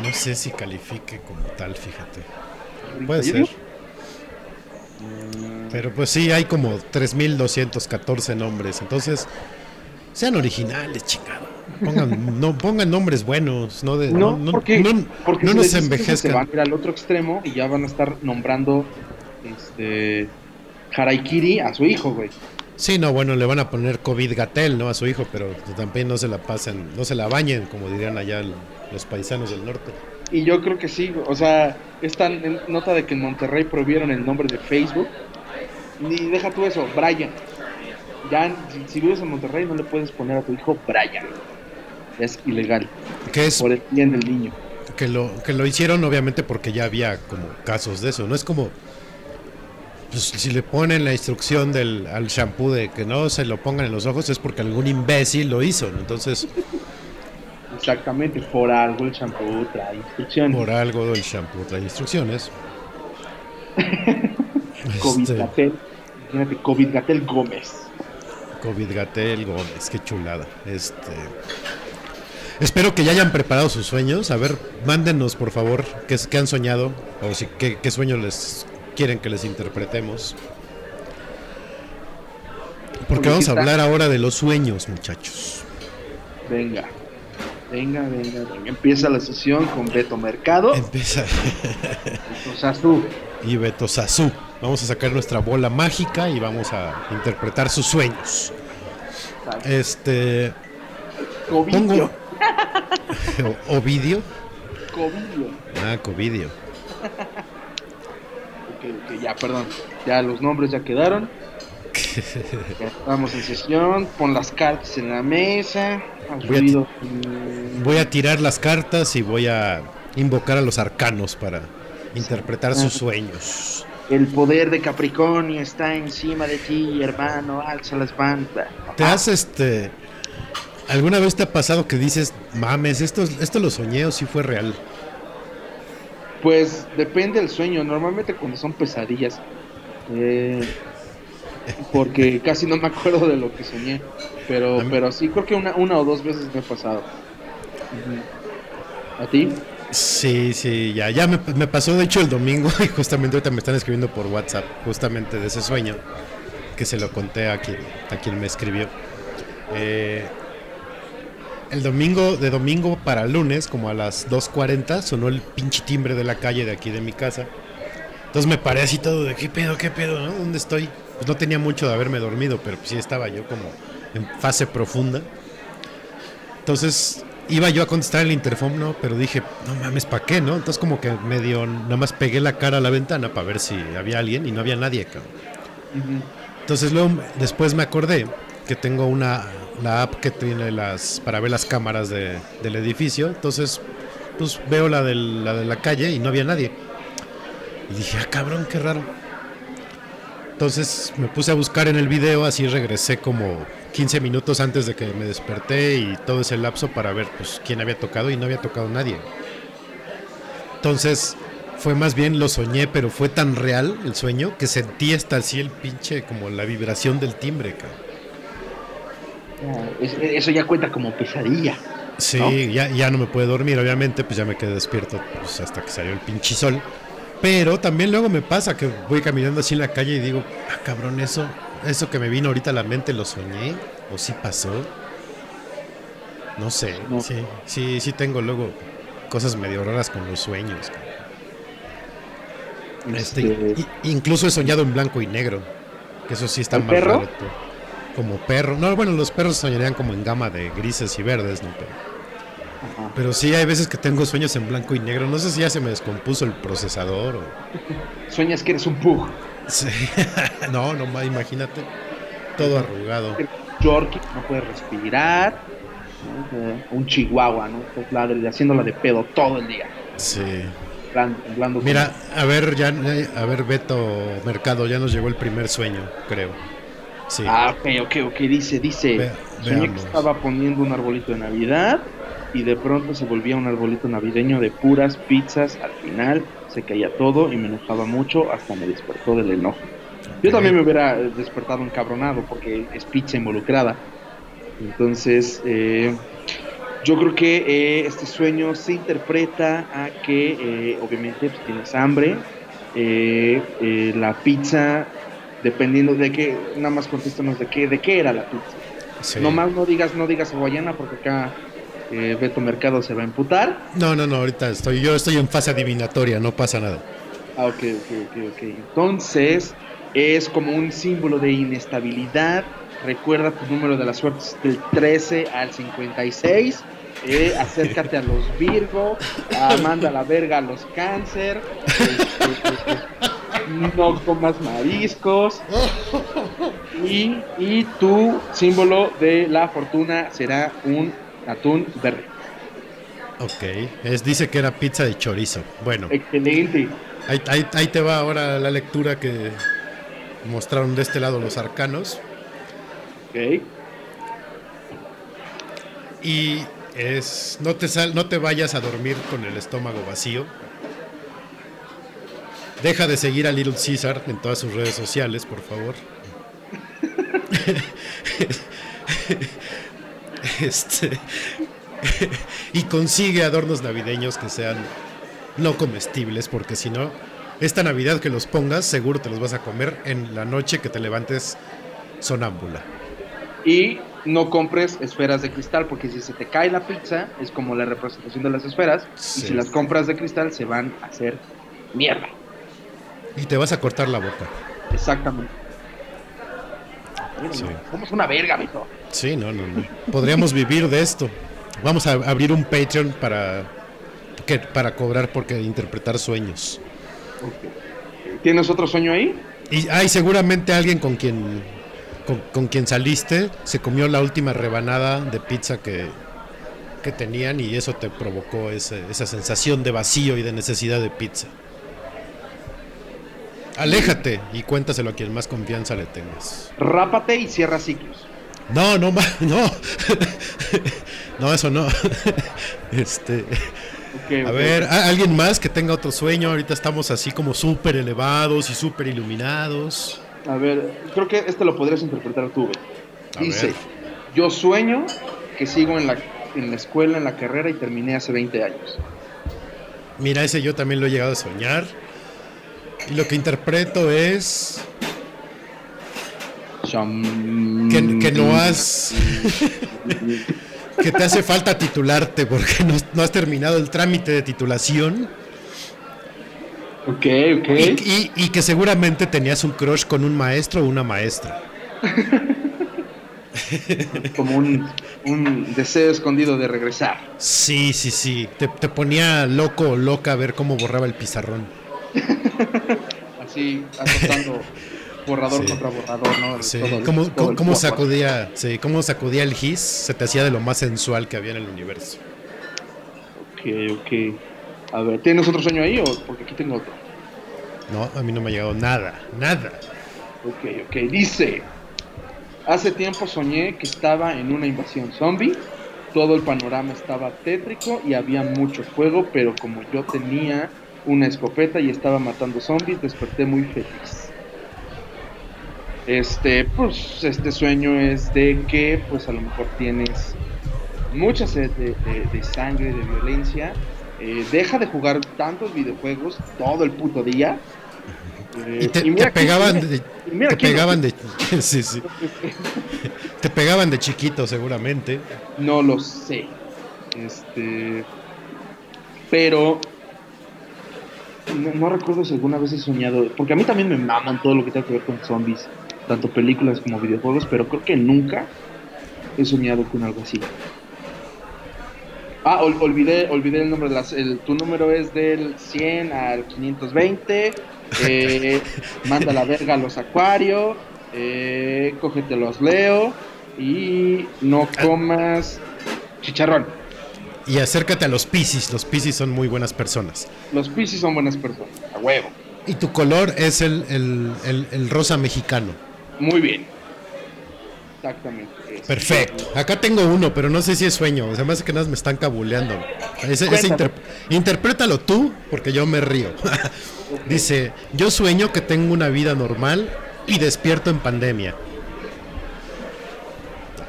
no sé si califique como tal, fíjate. Puede ser. Pero pues sí, hay como 3.214 nombres. Entonces, sean originales, chingado. Pongan, no, pongan nombres buenos. No, de, No, no, porque, no- porque no si nos eso, Se envejezcan. van a ir al otro extremo y ya van a estar nombrando este Haraikiri a su hijo, güey. Sí, no, bueno, le van a poner COVID Gatel, ¿no? A su hijo, pero también no se la pasen, no se la bañen, como dirían allá los paisanos del norte. Y yo creo que sí, o sea, esta nota de que en Monterrey prohibieron el nombre de Facebook. Ni deja tú eso, Brian. Ya, si, si vives en Monterrey, no le puedes poner a tu hijo Brian. Es ilegal, ¿Qué es, por el bien del niño. que lo, que lo hicieron obviamente porque ya había como casos de eso. No es como pues, si le ponen la instrucción del, al shampoo de que no se lo pongan en los ojos es porque algún imbécil lo hizo. ¿no? Entonces, Exactamente, por algo el champú trae instrucciones. por algo el shampoo trae instrucciones. COVID Este, Gatel, imagínate, COVID Gatel Gómez. COVID Gatel Gómez, qué chulada. Este. Espero que ya hayan preparado sus sueños. A ver, mándenos por favor qué, qué han soñado o si, qué, qué sueño les quieren que les interpretemos. Porque vamos ¿qué a hablar ahora de los sueños, muchachos. Venga, venga, venga, venga. Empieza la sesión con Beto Mercado. Empieza O sea, tú. y Beto Sazú. Vamos a sacar nuestra bola mágica y vamos a interpretar sus sueños. Este. Covidio. Pongo. Ovidio. Covidio. Ah, Covidio. Ok, ok, ya, perdón. Ya los nombres ya quedaron. Ya estamos en sesión. Pon las cartas en la mesa. Voy a Voy a tirar las cartas y voy a invocar a los arcanos para interpretar sus sueños. El poder de Capricornio está encima de ti, hermano. Alza las bandas. ¿Te has este alguna vez te ha pasado que dices, "Mames, esto esto lo soñé o sí fue real"? Pues depende del sueño. Normalmente cuando son pesadillas. eh, porque casi no me acuerdo de lo que soñé. Pero, mí- pero sí, creo que una, una o dos veces me ha pasado. ¿A ti? Sí, sí, ya ya me, me pasó de hecho el domingo y justamente ahorita me están escribiendo por WhatsApp justamente de ese sueño que se lo conté a quien a quien me escribió. Eh, el domingo, de domingo para lunes, como a las 2.40, sonó el pinche timbre de la calle de aquí de mi casa. Entonces me paré así todo de qué pedo, qué pedo, ¿no? ¿Dónde estoy? Pues no tenía mucho de haberme dormido, pero pues sí estaba yo como en fase profunda. Entonces iba yo a contestar el interfono, pero dije, no mames, ¿para qué, no? Entonces como que medio, nada más pegué la cara a la ventana para ver si había alguien y no había nadie, cabrón. Entonces luego después me acordé que tengo una la app que tiene las para ver las cámaras de- del edificio. Entonces pues veo la, del- la de la calle y no había nadie. Y dije, ah cabrón, qué raro. Entonces me puse a buscar en el video, así regresé como 15 minutos antes de que me desperté y todo ese lapso para ver pues quién había tocado y no había tocado nadie. Entonces fue más bien lo soñé, pero fue tan real el sueño que sentí hasta así el pinche como la vibración del timbre, cabrón. Eso ya cuenta como pesadilla. Sí, ¿No? ya, ya no me pude dormir, obviamente, pues ya me quedé despierto pues, hasta que salió el pinche sol. Pero también luego me pasa que voy caminando así en la calle y digo, ah, cabrón, eso, eso que me vino ahorita a la mente lo soñé o sí pasó. No sé, No. sí, sí, sí tengo luego cosas medio raras con los sueños. Este, Este, incluso he soñado en blanco y negro, que eso sí está ¿El más perro? raro. Como perro. No, bueno, los perros soñarían como en gama de grises y verdes, ¿no? Pero, ajá. pero sí hay veces que tengo sueños en blanco y negro. No sé si ya se me descompuso el procesador o... Sueñas que eres un pug. Sí. no, no, ma- imagínate. Todo arrugado. Yorkie, no puede respirar. ¿no? Eh, Un chihuahua, ¿no? Haciéndola de pedo todo el día. Sí. Con- Mira, a ver, ya, a ver, Beto Mercado, ya nos llegó el primer sueño, creo. Sí. Ah, ok, ok, ok. Dice, dice. Ve- soñé que estaba poniendo un arbolito de Navidad y de pronto se volvía un arbolito navideño de puras pizzas. Al final se caía todo y me enojaba mucho hasta me despertó del enojo. Yo también me hubiera eh, despertado encabronado porque es pizza involucrada. Entonces, eh, yo creo que eh, este sueño se interpreta a que eh, obviamente pues, tienes hambre. eh, eh, la pizza, dependiendo de qué, nada más contéstanos de qué, de qué era la pizza. Sí. No más no digas, no digas hawaiana porque acá eh, Beto Mercado se va a emputar. No, no, no, ahorita estoy, yo estoy en fase adivinatoria, no pasa nada. Ah, ok, ok, ok, ok. Entonces, es como un símbolo de inestabilidad. Recuerda tu número de la suerte es del 13 al 56. Eh, acércate a los Virgo. manda a la verga a los Cáncer. este, no comas mariscos. Y, y tu símbolo de la fortuna será un atún verde. Ok, es, dice que era pizza de chorizo. Bueno, Excelente. ahí, ahí- ahí te va ahora la lectura que mostraron de este lado los arcanos. Ok. Y es, no te, sal, no te vayas a dormir con el estómago vacío. Deja de seguir a Little Caesar en todas sus redes sociales, por favor. Este, y consigue adornos navideños que sean no comestibles, porque si no, esta Navidad que los pongas, seguro te los vas a comer en la noche que te levantes sonámbula. Y no compres esferas de cristal, porque si se te cae la pizza, es como la representación de las esferas. Sí. Y si las compras de cristal, se van a hacer mierda. Y te vas a cortar la boca. Exactamente. Mira, Sí. Somos una verga, mijo. Sí, no, no, no. Podríamos vivir de esto. Vamos a abrir un Patreon para que para cobrar porque interpretar sueños. ¿Tienes otro sueño ahí? Y hay seguramente alguien con quien con, con quien saliste se comió la última rebanada de pizza que, que tenían y eso te provocó ese- esa sensación de vacío y de necesidad de pizza. Aléjate y cuéntaselo a quien más confianza le tengas. Rápate y cierra ciclos. No, no, no. No, eso no. Este, a ver, ¿a- alguien más que tenga otro sueño. Ahorita estamos así como súper elevados y súper iluminados. A ver, creo que este lo podrías interpretar tú, Dice, ver. yo sueño que sigo en la, en la escuela, en la carrera y terminé hace 20 años. Mira, ese yo también lo he llegado a soñar. Y lo que interpreto es que, que no has. que te hace falta titularte porque no, no has terminado el trámite de titulación. Ok, ok. Y, y- y que seguramente tenías un crush con un maestro o una maestra. Como un, un deseo escondido de regresar. Sí, sí, sí. Te, te ponía loco o loca a ver cómo borraba el pizarrón. Así, acostando borrador Sí. contra borrador, ¿no? Sí, Todo el- cómo, todo cómo- el cómo sacudía, sí, cómo sacudía el gis, se te hacía de lo más sensual que había en el universo. Ok, ok. A ver, ¿tienes otro sueño ahí o porque aquí tengo otro? No, a mí no me ha llegado nada, nada. Ok, ok. Dice, hace tiempo soñé que estaba en una invasión zombie. Todo el panorama estaba tétrico y había mucho fuego, pero como yo tenía una escopeta y estaba matando zombies, desperté muy feliz. Este, pues, este sueño es de que, pues, a lo mejor tienes mucha sed de, de- de sangre, de violencia. Eh, deja de jugar tantos videojuegos todo el puto día. Eh, Y te, y te pegaban de, mira te pegaban de, sí, sí. Te pegaban de chiquito seguramente. No lo sé. Este. Pero. No, no recuerdo si alguna vez he soñado. Porque a mí también me maman todo lo que tenga que ver con zombies. Tanto películas como videojuegos. Pero creo que nunca he soñado con algo así. Ah, ol- olvidé, olvidé el nombre de las. El, tu número es del 100 al 520. Eh, manda la verga a los acuarios. Eh, cógete los leo. Y no comas chicharrón. Y acércate a los Piscis, los Piscis son muy buenas personas. Los piscis son buenas personas. A huevo. Y tu color es el, el- el- el rosa mexicano. Muy bien. Exactamente. Perfecto. Acá tengo uno, pero no sé si es sueño. O sea, me hace que nada más me están cabuleando. Ese, ese interprétalo tú, porque yo me río. Dice, yo sueño que tengo una vida normal y despierto en pandemia.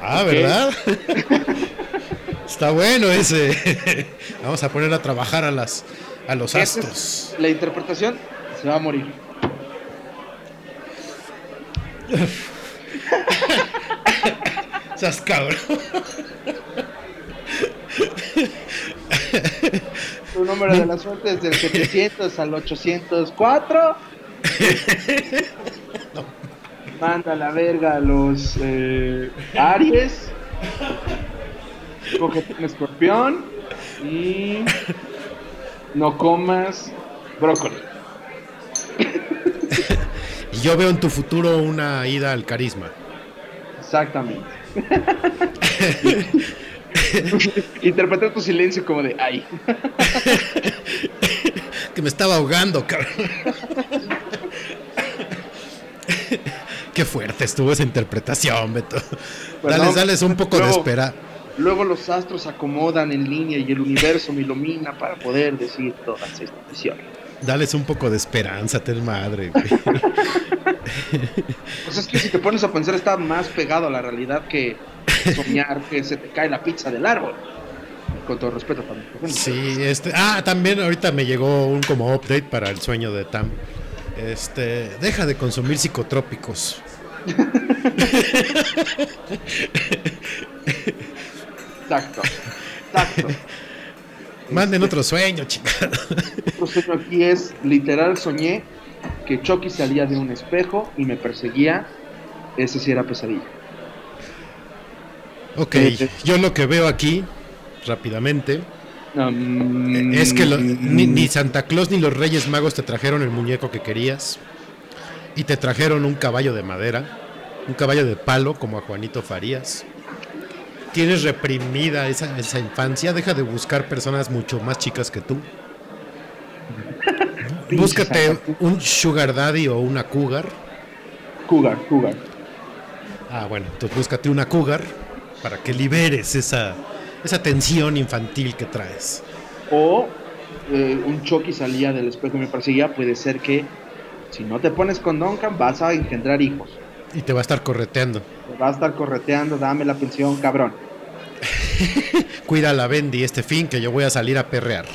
Ah. ¿verdad? Está bueno ese. Vamos a poner a trabajar a las a los astros. es la interpretación se va a morir. Seas cabrón. Tu número de la suerte es del 700 al 804. Manda a la verga a los eh, Aries. Cógete un escorpión. Y no comas brócoli. Y yo veo en tu futuro una ida al carisma. Exactamente. Interpreté tu silencio como de, ay. que me estaba ahogando, cabrón. Qué fuerte estuvo esa interpretación, Beto. Pues dales, no, dales un poco de espera. Luego los astros acomodan en línea y el universo me ilumina para poder decir todas estas visiones. Dales un poco de esperanza, ten madre. güey. Pues es que si te pones a pensar está más pegado a la realidad que soñar que se te cae la pizza del árbol. Con todo respeto profesor. Sí, este. Ah, también ahorita me llegó un como update para el sueño de Tam. Este, deja de consumir psicotrópicos. Exacto. Exacto. Manden otro sueño, chica. Otro sueño aquí es, literal soñé que Chucky salía de un espejo y me perseguía. Ese sí era pesadilla. Ok, Eh, yo lo que veo aquí, rápidamente, Um, es que lo- ni, ni Santa Claus ni los Reyes Magos te trajeron el muñeco que querías. Y te trajeron un caballo de madera, un caballo de palo como a Juanito Farías. Tienes reprimida esa, esa infancia, deja de buscar personas mucho más chicas que tú. Búscate un sugar daddy o una cougar. Cougar, Cougar. Ah, bueno, entonces búscate una cougar para que liberes esa, esa tensión infantil que traes. O eh, un Chucky salía del espejo y me perseguía. Puede ser que si no te pones con Duncan vas a engendrar hijos. Y te va a estar correteando. Te va a estar correteando, dame la pensión, cabrón. Cuida la Bendy este fin que yo voy a salir a perrear.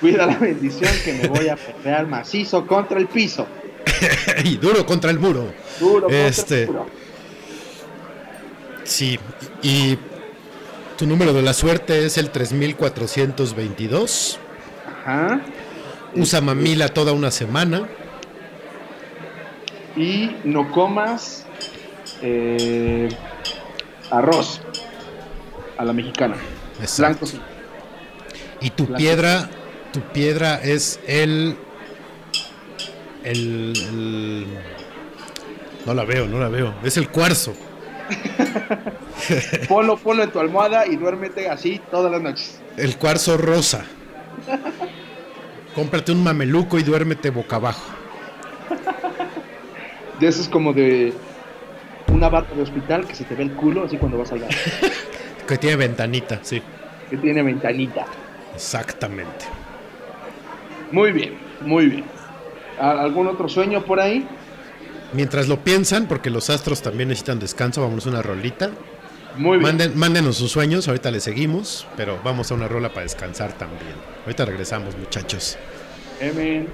Cuida la bendición que me voy a pegar macizo contra el piso. y duro contra el muro. Duro contra Este- el muro. Sí, y tu número de la suerte es el 3422. Ajá. Usa mamila toda una semana. Y no comas eh, arroz a la mexicana. Exacto. Blanco sí. Y tu Blanco. piedra, tu piedra es el, el, el- No la veo, no la veo. Es el cuarzo. Ponlo, ponlo en tu almohada y duérmete así todas las noches. El cuarzo rosa. Cómprate un mameluco y duérmete boca abajo. De eso es como de una bata de hospital que se te ve el culo así cuando vas al baño. Que tiene ventanita, sí. que tiene ventanita. Exactamente. Muy bien, muy bien. ¿A- ¿Algún otro sueño por ahí? Mientras lo piensan, porque los astros también necesitan descanso, vamos a una rolita. Muy bien. Manden, mándenos sus sueños, ahorita le seguimos, pero vamos a una rola para descansar también. Ahorita regresamos, muchachos. Amen.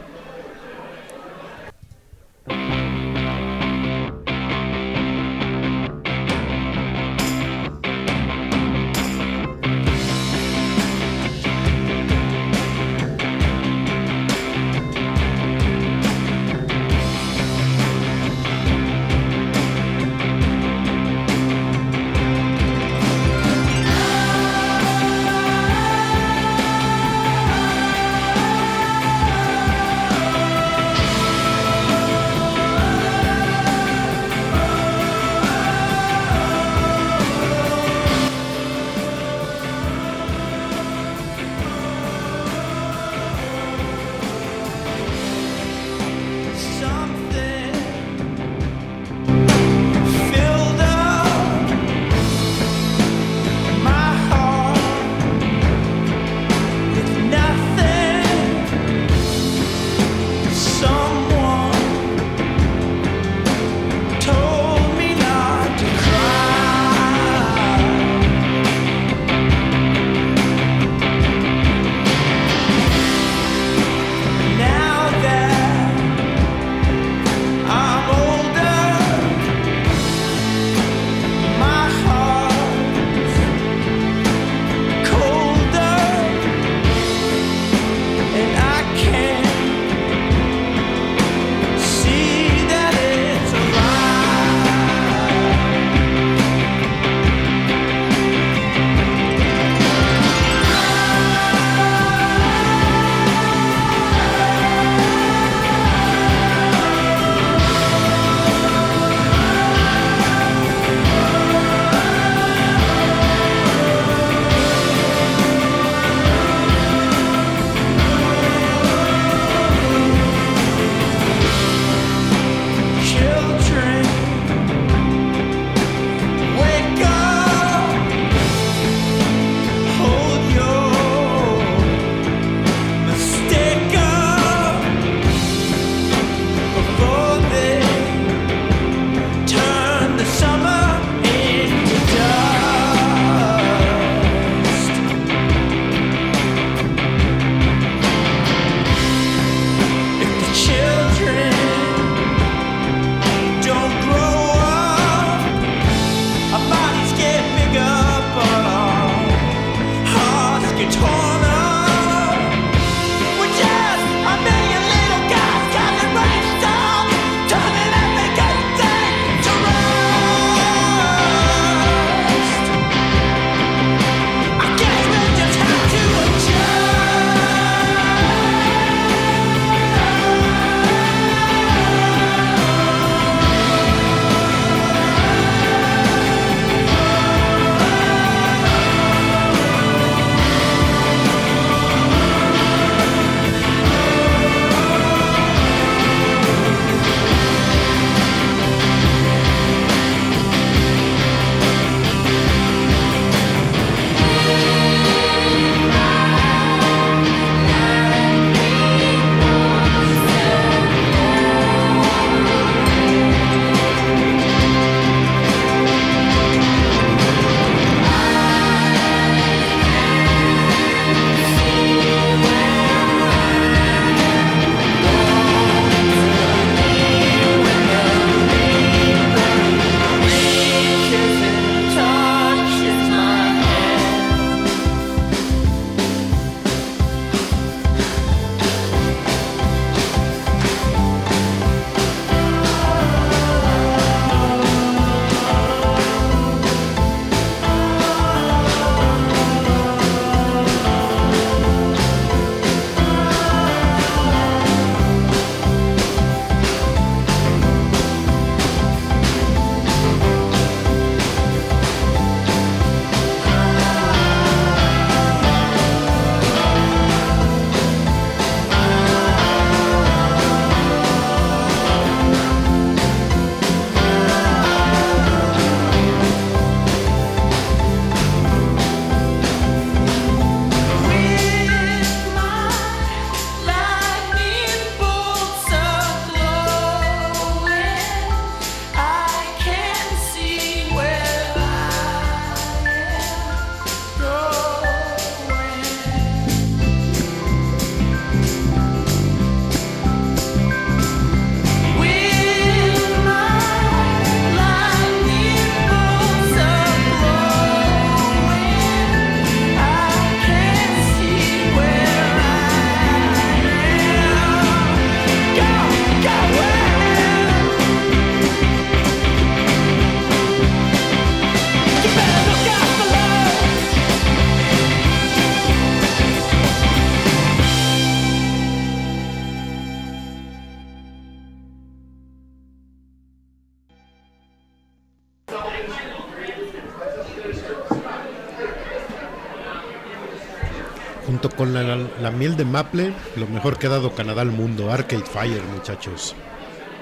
La, miel de maple, lo mejor que ha dado Canadá al mundo. Arcade Fire, muchachos.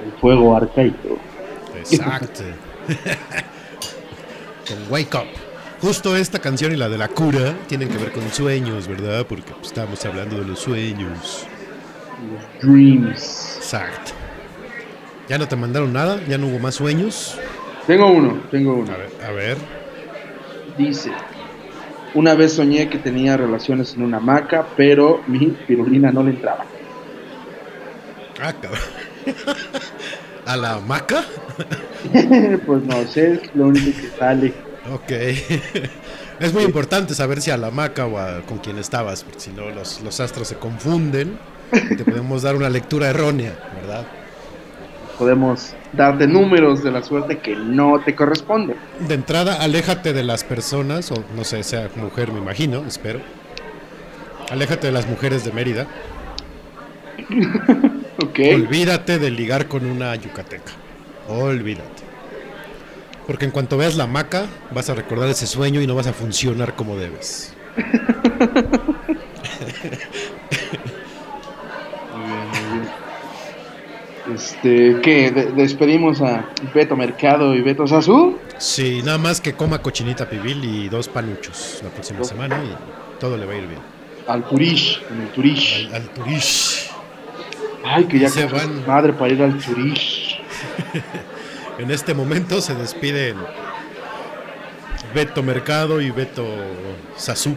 El fuego arcaico. Exacto. con Wake Up. Justo esta canción y la de la cura tienen que ver con sueños, ¿verdad? Porque pues, estamos hablando de los sueños. Dreams. Exacto. ¿Ya no te mandaron nada? ¿Ya no hubo más sueños? Tengo uno, tengo uno. A ver, a ver. Dice, una vez soñé que tenía relaciones en una hamaca, pero mi pirulina no le entraba. Ah, cabrón. ¿A la hamaca? pues no sé, es lo único que sale. Ok. Es muy importante saber si a la hamaca o a- con quién estabas, porque si no los, los astros se confunden. Te podemos dar una lectura errónea, ¿verdad? Podemos darte números de la suerte que no te corresponden. De entrada, aléjate de las personas, o no sé, sea mujer, me imagino, espero. Aléjate de las mujeres de Mérida. Ok. Olvídate de ligar con una yucateca. Olvídate. Porque en cuanto veas la hamaca, vas a recordar ese sueño y no vas a funcionar como debes. Este, ¿qué? De- despedimos a Beto Mercado y Beto Sazú. Sí, nada más que coma cochinita pibil y dos panuchos la próxima semana y todo le va a ir bien. Al Turish, en el Turish. Al, al Turish. Ay, que ya se van. madre para ir al Turish. En este momento se despiden Beto Mercado y Beto Sazú.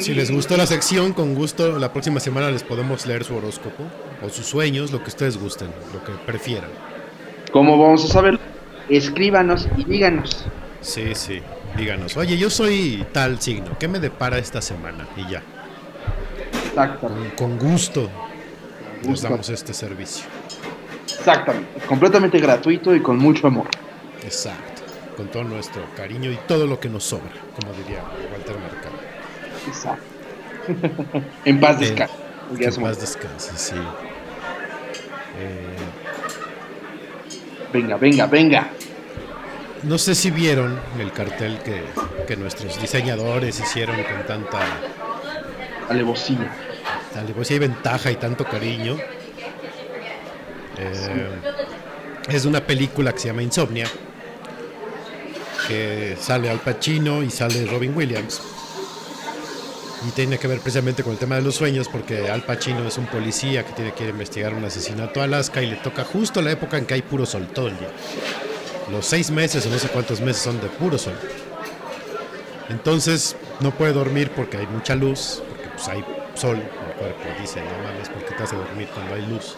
Si les gustó la sección, con gusto la próxima semana les podemos leer su horóscopo o sus sueños, lo que ustedes gusten, lo que prefieran. ¿Cómo vamos a saber? Escríbanos y díganos. Sí, sí, díganos. Oye, yo soy tal signo, ¿qué me depara esta semana? Y ya, Exactamente. con gusto les Gusto. damos este servicio. Exactamente. Completamente gratuito y con mucho amor. Exacto, con todo nuestro cariño y todo lo que nos sobra, como diría Walter Mercado. Exacto. en paz Eh, descanse. Ya en paz descanse, sí. Eh, Venga, venga, venga. no sé si vieron el cartel que, que nuestros diseñadores hicieron con tanta Alevosía. alevosía y ventaja y tanto cariño. Eh, es una película que se llama Insomnia, que sale Al Pacino y sale Robin Williams. Y tiene que ver precisamente con el tema de los sueños, porque Al Pacino es un policía que tiene que ir a investigar un asesinato a Alaska y le toca justo la época en que hay puro sol todo el día. Los seis meses o no sé cuántos meses son de puro sol. Entonces no puede dormir porque hay mucha luz, porque pues hay sol. El cuerpo dice, no mames, ¿por qué te hace dormir cuando hay luz?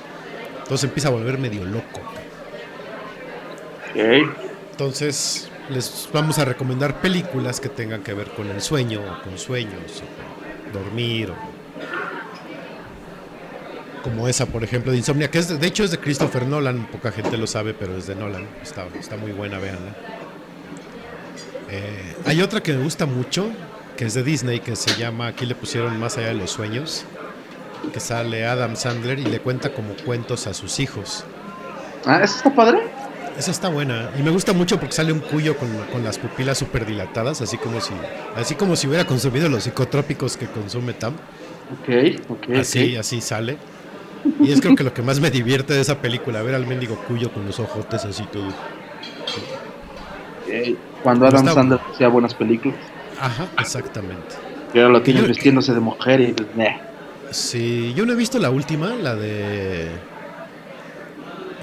Entonces empieza a volver medio loco. Entonces les vamos a recomendar películas que tengan que ver con el sueño, o con sueños, o con dormir, o como esa, por ejemplo, de Insomnia, que es de, hecho es de Christopher Nolan, poca gente lo sabe, pero es de Nolan, está, muy buena, véanla. Eh, hay otra que me gusta mucho, que es de Disney, que se llama, aquí le pusieron Más allá de los sueños, que sale Adam Sandler y le cuenta como cuentos a sus hijos. Ah, ¿eso está padre? Esa está buena. Y me gusta mucho porque sale un cuyo con, con las pupilas súper dilatadas, así como si así como si hubiera consumido los psicotrópicos que consume Tam. Ok, ok. Así, así sale. Y es creo que lo que más me divierte de esa película, ver al mendigo cuyo con los ojotes así todo. Ok. Cuando Adam Está- Sandler hacía buenas películas. Ajá, exactamente. Y ahora lo tienes yo- vistiéndose de mujer y pues. Sí, yo no he visto la última, la de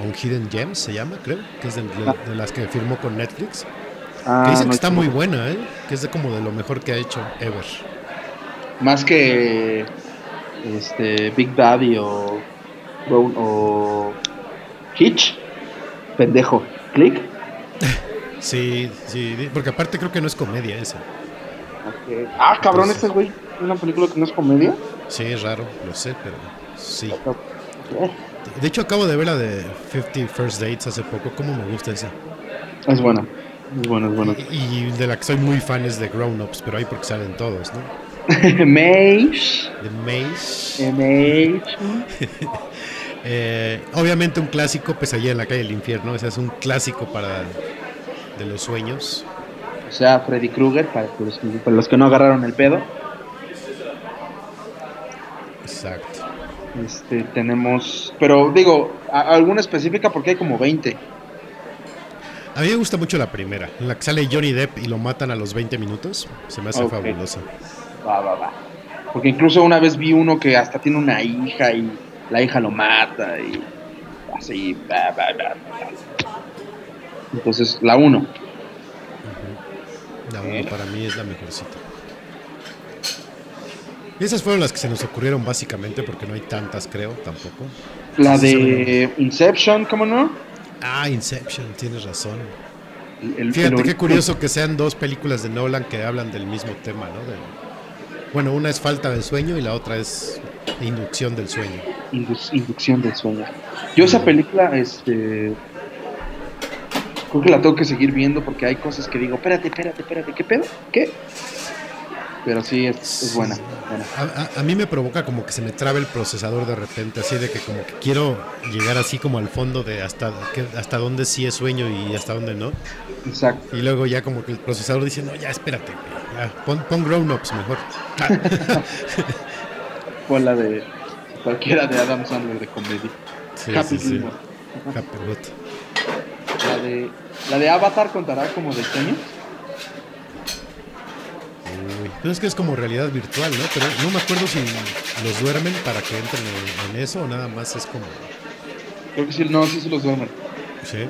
On Hidden Gems se llama, creo, que es de, de- de las que firmó con Netflix. Ah, Que dicen no, que está muy buena, ¿eh? Que es de como de lo mejor que ha hecho ever. Más que este Big Daddy o, o, o Hitch. Pendejo. Click. Sí, sí, porque aparte creo que no es comedia esa. Ah, cabrón, Entonces- este güey. ¿Una película que no es comedia? Sí, es raro, lo sé, pero sí. Ok. De hecho, acabo de ver la de 50 First Dates hace poco. ¿Cómo me gusta esa? Es buena. Es buena, es buena. Y, y de la que soy muy fan es de Grown Ups, pero ahí porque salen todos, ¿no? Maze. Mage. Eh, obviamente un clásico, Pesadilla en la calle del infierno. Ese es un clásico para de los sueños. O sea, Freddy Krueger, para los, que- para los que no agarraron el pedo. Exacto. Este, tenemos, pero digo, alguna específica porque hay como 20. A mí me gusta mucho la primera, en la que sale Johnny Depp y lo matan a los 20 minutos. Se me hace Ok. fabulosa. Va, va, va. Porque incluso una vez vi uno que hasta tiene una hija y la hija lo mata y así. va, va, va, va. Entonces, la 1. La uno para mí es la mejorcita. Y esas fueron las que se nos ocurrieron básicamente, porque no hay tantas, creo, tampoco. La sí, de Inception, ¿cómo no? Ah, Inception, tienes razón. El- Fíjate el- qué curioso que sean dos películas de Nolan que hablan del mismo tema, ¿no? De- bueno, una es falta de sueño y la otra es inducción del sueño. Indu- inducción del sueño. Yo esa película, este... Creo que la tengo que seguir viendo porque hay cosas que digo, espérate, espérate, espérate, ¿qué pedo? ¿Qué? Pero sí, es, es buena. buena. A, a- a mí me provoca como que se me trabe el procesador de repente, así de que como que quiero llegar así como al fondo de hasta, que- hasta dónde sí es sueño y hasta dónde no. Exacto. Y luego ya como que el procesador dice, no, ya espérate, ya, pon, pon grown-ups mejor. Fue la de cualquiera de Adam Sandler de comedia. Sí, Happy sí. Happy. La de, la de Avatar contará como de sueño. Pero es que es como realidad virtual, ¿no? Pero no me acuerdo si los duermen para que entren en, en eso o nada más es como... Creo que sí, no, sí se los duermen. Sí,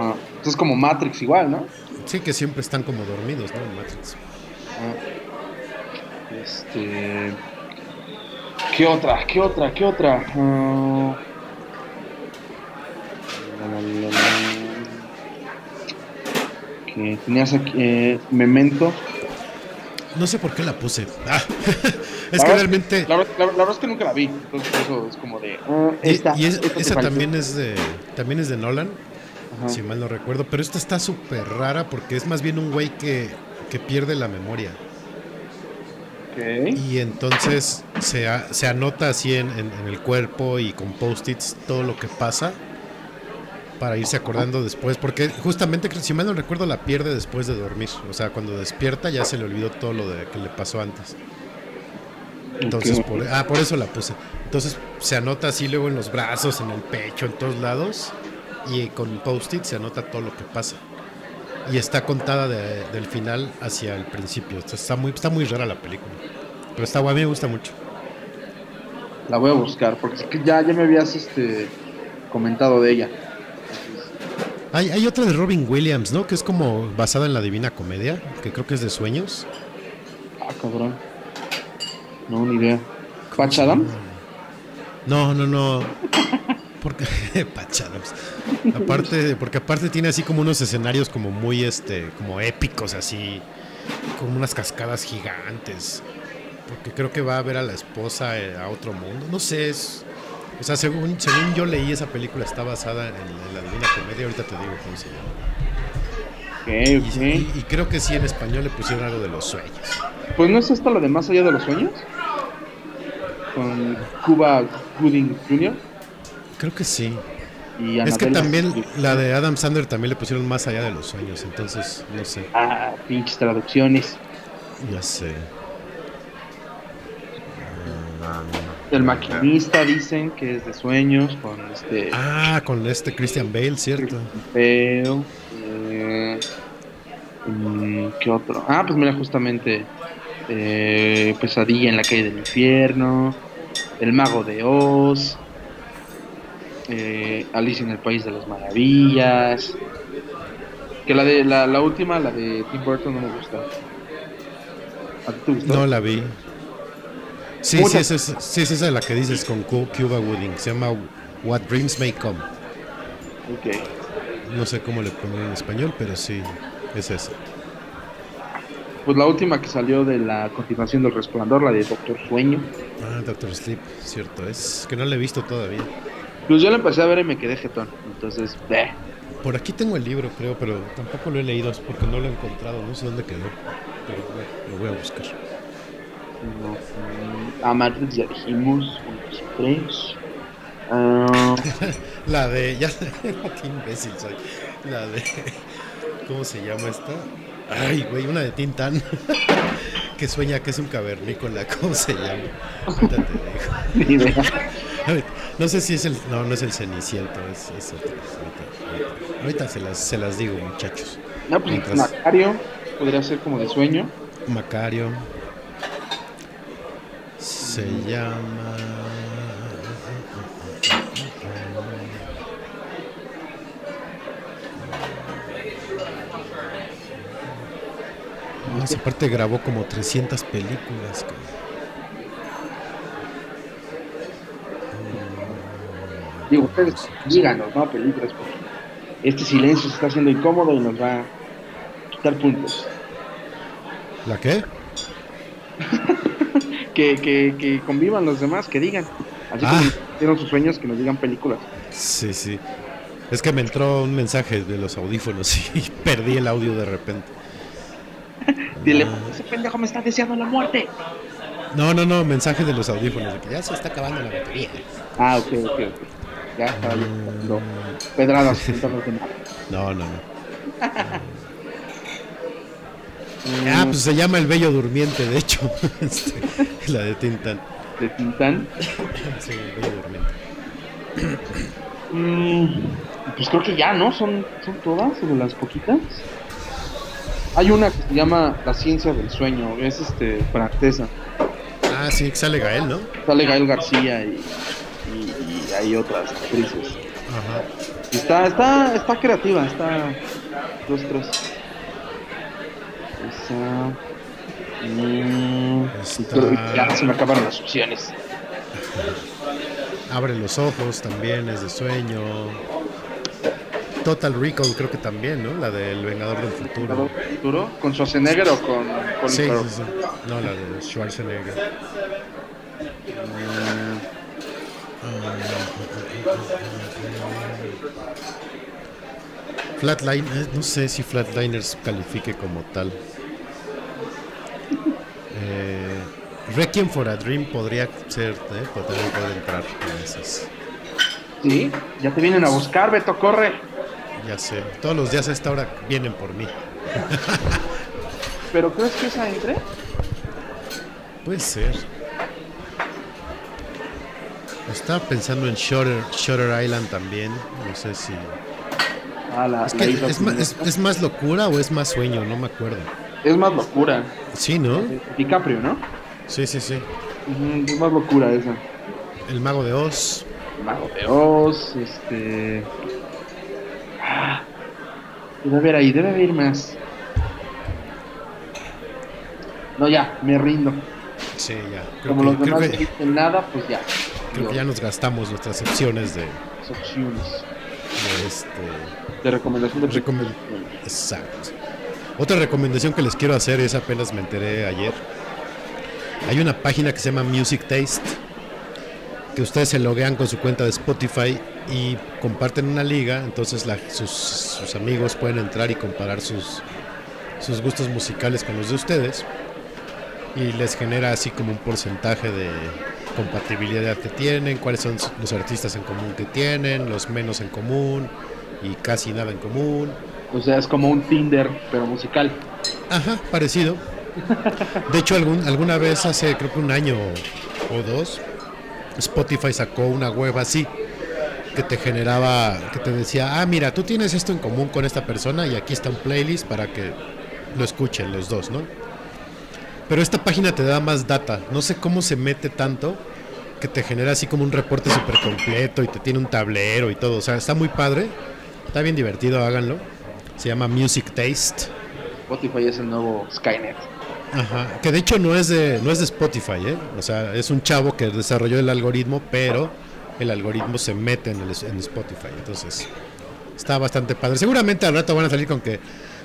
Ah, Entonces como Matrix igual, ¿no? sí que siempre están como dormidos, ¿no? En Matrix. Ah. Este. ¿Qué otra? ¿Qué otra? ¿Qué otra? Ah. La. Que tenías aquí. eh, Memento. No sé por qué la puse. Ah, es La que verdad- realmente... La, verdad- la- la verdad es que nunca la vi. Entonces por eso es como de. ah, Y, esta, y es- esta te esa también es de también es de Nolan, Ajá. si mal no recuerdo, pero esta está súper rara porque es más bien un güey que, que pierde la memoria y entonces se, a- se anota así en, en- en el cuerpo y con post-its todo lo que pasa para irse acordando después, porque justamente si mal no recuerdo la pierde después de dormir, o sea, cuando despierta ya se le olvidó todo lo de que le pasó antes. Entonces, por, ah, por eso la puse. Entonces se anota así luego en los brazos, en el pecho, en todos lados. Y con post-it se anota todo lo que pasa. Y está contada de- del final hacia el principio. Entonces, está muy, está muy rara la película. Pero está guay, me gusta mucho. La voy a buscar porque ya, ya me habías este, comentado de ella. Hay, hay otra de Robin Williams, ¿no? Que es como basada en la Divina Comedia, que creo que es de sueños. Ah, cabrón. No, ni idea. ¿Patch Adams? No, no, no. Porque Patch Adams. Aparte, porque aparte tiene así como unos escenarios como muy este, como épicos así, como unas cascadas gigantes. Porque creo que va a ver a la esposa eh, a otro mundo. No sé, es o sea, según, según yo leí esa película está basada en, en la Divina Comedia, ahorita te digo cómo se llama. Y, Ok, ok. y- y creo que sí en español le pusieron algo de los sueños. Pues no es esta la de Más allá de los sueños. Con Cuba Gooding Jr. Creo que sí. y Es que también la de Adam Sandler también le pusieron más allá de los sueños, entonces no sé. Ah, pinches traducciones. Ya sé. El maquinista dicen que es de sueños con este Ah, con este Christian Bale, cierto. feo. Eh, mm, ¿Qué otro? Ah, pues mira, justamente eh, Pesadilla en la calle del infierno, El mago de Oz, eh, Alicia en el país de las maravillas. Que la de la, la última, la de Tim Burton, no me gusta. ¿A ti te gustó? No la vi. Sí, sí Muchas- es, esa- sí, es esa la que dices con Cu- Cuba Wooding. Se llama What Dreams May Come. Ok. No sé cómo le ponen en español, pero sí, es esa. Pues la última que salió de la continuación del Resplandor, la de Doctor Sueño. Ah, Doctor Sleep, cierto. Es que no la he visto todavía. Pues yo la empecé a ver y me quedé jetón. Entonces, bleh. Por aquí tengo el libro, creo, pero tampoco lo he leído es porque no lo he encontrado. No sé dónde quedó. Pero bueno, lo voy a buscar. No, A Matrix ya dijimos, tres. Ah, La de. Ya, qué imbécil soy. La de. ¿Cómo se llama esta? Ay, güey, una de Tintan. que sueña que es un cavernícola. ¿Cómo se llama? Ahorita te digo. ni idea. Ahorita- No sé si es el. No, no es el Ceniciento, es, es otro. Ahorita, ahorita. Ahorita se, las, se las digo, muchachos. No, pues Mientras- Macario podría ser como de sueño. Macario. Se llama. No, esa parte grabó como 300 películas. Digo, ustedes díganos, ¿no? Películas, porque este silencio se está haciendo incómodo y nos va a quitar puntos. ¿La qué? Que, que, que convivan los demás, que digan. Así Ah. como hicieron sus sueños, que nos digan películas. Sí, sí. Es que me entró un mensaje de los audífonos y perdí el audio de repente. Dile, Ah. ese pendejo me está deseando la muerte. No, no, no, mensaje de los audífonos, de que ya se está acabando la batería. Ah, ok, ok, ok. Ya yo dando pedradas. No, no, no. Ah, pues se llama El Bello Durmiente, de hecho. Este, la de Tintan. De Tintán. Sí, El Bello Durmiente. Mm, pues creo que ya, ¿no? Son, son todas, o de las poquitas. Hay una que se llama La ciencia del sueño, es este francesa. Ah, sí, que sale Gael, ¿no? Sale Gael García y, y- y hay otras actrices. Ajá. Está, está, está creativa, está dos, tres. Esa. mm, Está- Ya se me acabaron las opciones. Abre los ojos también, es de sueño. Total Recall creo que también, ¿no? La del Vengador del Futuro. ¿Futuro? ¿Con Schwarzenegger o con Colin Sí, sí, sí. No, la de Schwarzenegger. Flatline, eh, no sé si Flatliners califique como tal. Eh, Requiem for a Dream podría ser, ¿eh? Pero también puede entrar en esas. Sí, ya te vienen a buscar, Beto, corre. Ya sé, todos los días a esta hora vienen por mí. ¿Pero crees que esa entre? Puede ser. Estaba pensando en Shutter, Shutter Island también. No sé si. Ah, la, Es, la que isla es, es- es más locura o es más sueño, no me acuerdo. Es más locura. Sí, ¿no? DiCaprio, ¿no? Sí, sí, sí. Es más locura esa. El Mago de Oz. Mago de Oz, este. Ah, debe haber ahí, debe haber más. No, ya, me rindo. Sí, ya. Creo Como que, los creo demás que- no nada, pues ya. creo que ya nos gastamos nuestras opciones de, opciones de este. de recomendación de Recomen- Exacto. Otra recomendación que les quiero hacer es apenas me enteré ayer. Hay una página que se llama Music Taste que ustedes se loguean con su cuenta de Spotify y comparten una liga, entonces la- sus, sus amigos pueden entrar y comparar sus, sus gustos musicales con los de ustedes y les genera así como un porcentaje de compatibilidad que tienen, cuáles son los artistas en común que tienen, los menos en común y casi nada en común. O sea, es como un Tinder, pero musical. Ajá, parecido. De hecho, alguna vez hace creo que un año o dos, Spotify sacó una web así que te generaba, que te decía, ah, mira, tú tienes esto en común con esta persona y aquí está un playlist para que lo escuchen los dos, ¿no? Pero esta página te da más data. No sé cómo se mete tanto que te genera así como un reporte súper completo y te tiene un tablero y todo. O sea, está muy padre. Está bien divertido, háganlo. Se llama Music Taste. Spotify es el nuevo Skynet. Ajá, que de hecho no es de no es de Spotify, ¿eh? O sea, es un chavo que desarrolló el algoritmo, pero el algoritmo se mete en, el, en Spotify, entonces está bastante padre. Seguramente al rato van a salir con que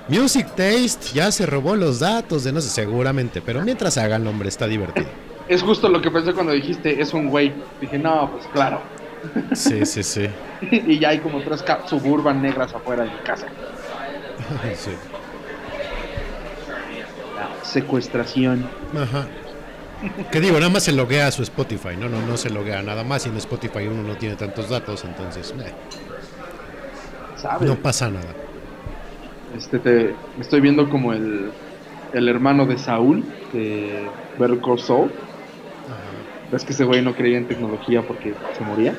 Music Taste ya se robó los datos de no sé, seguramente, pero mientras hagan, hombre, está divertido. Es justo lo que pensé cuando dijiste, es un güey. Dije, no, pues claro. Sí, sí, sí. y ya hay como tres suburban negras afuera de mi casa. Sí. Secuestración. Ajá. Que digo, nada más se loguea a su Spotify, ¿no? No, no se loguea nada más y en Spotify uno no tiene tantos datos, entonces eh, no pasa nada. Este, te, me estoy viendo como el, el hermano de Saúl, de Better Call Saul. ¿Ves que ese güey no creía en tecnología porque se moría?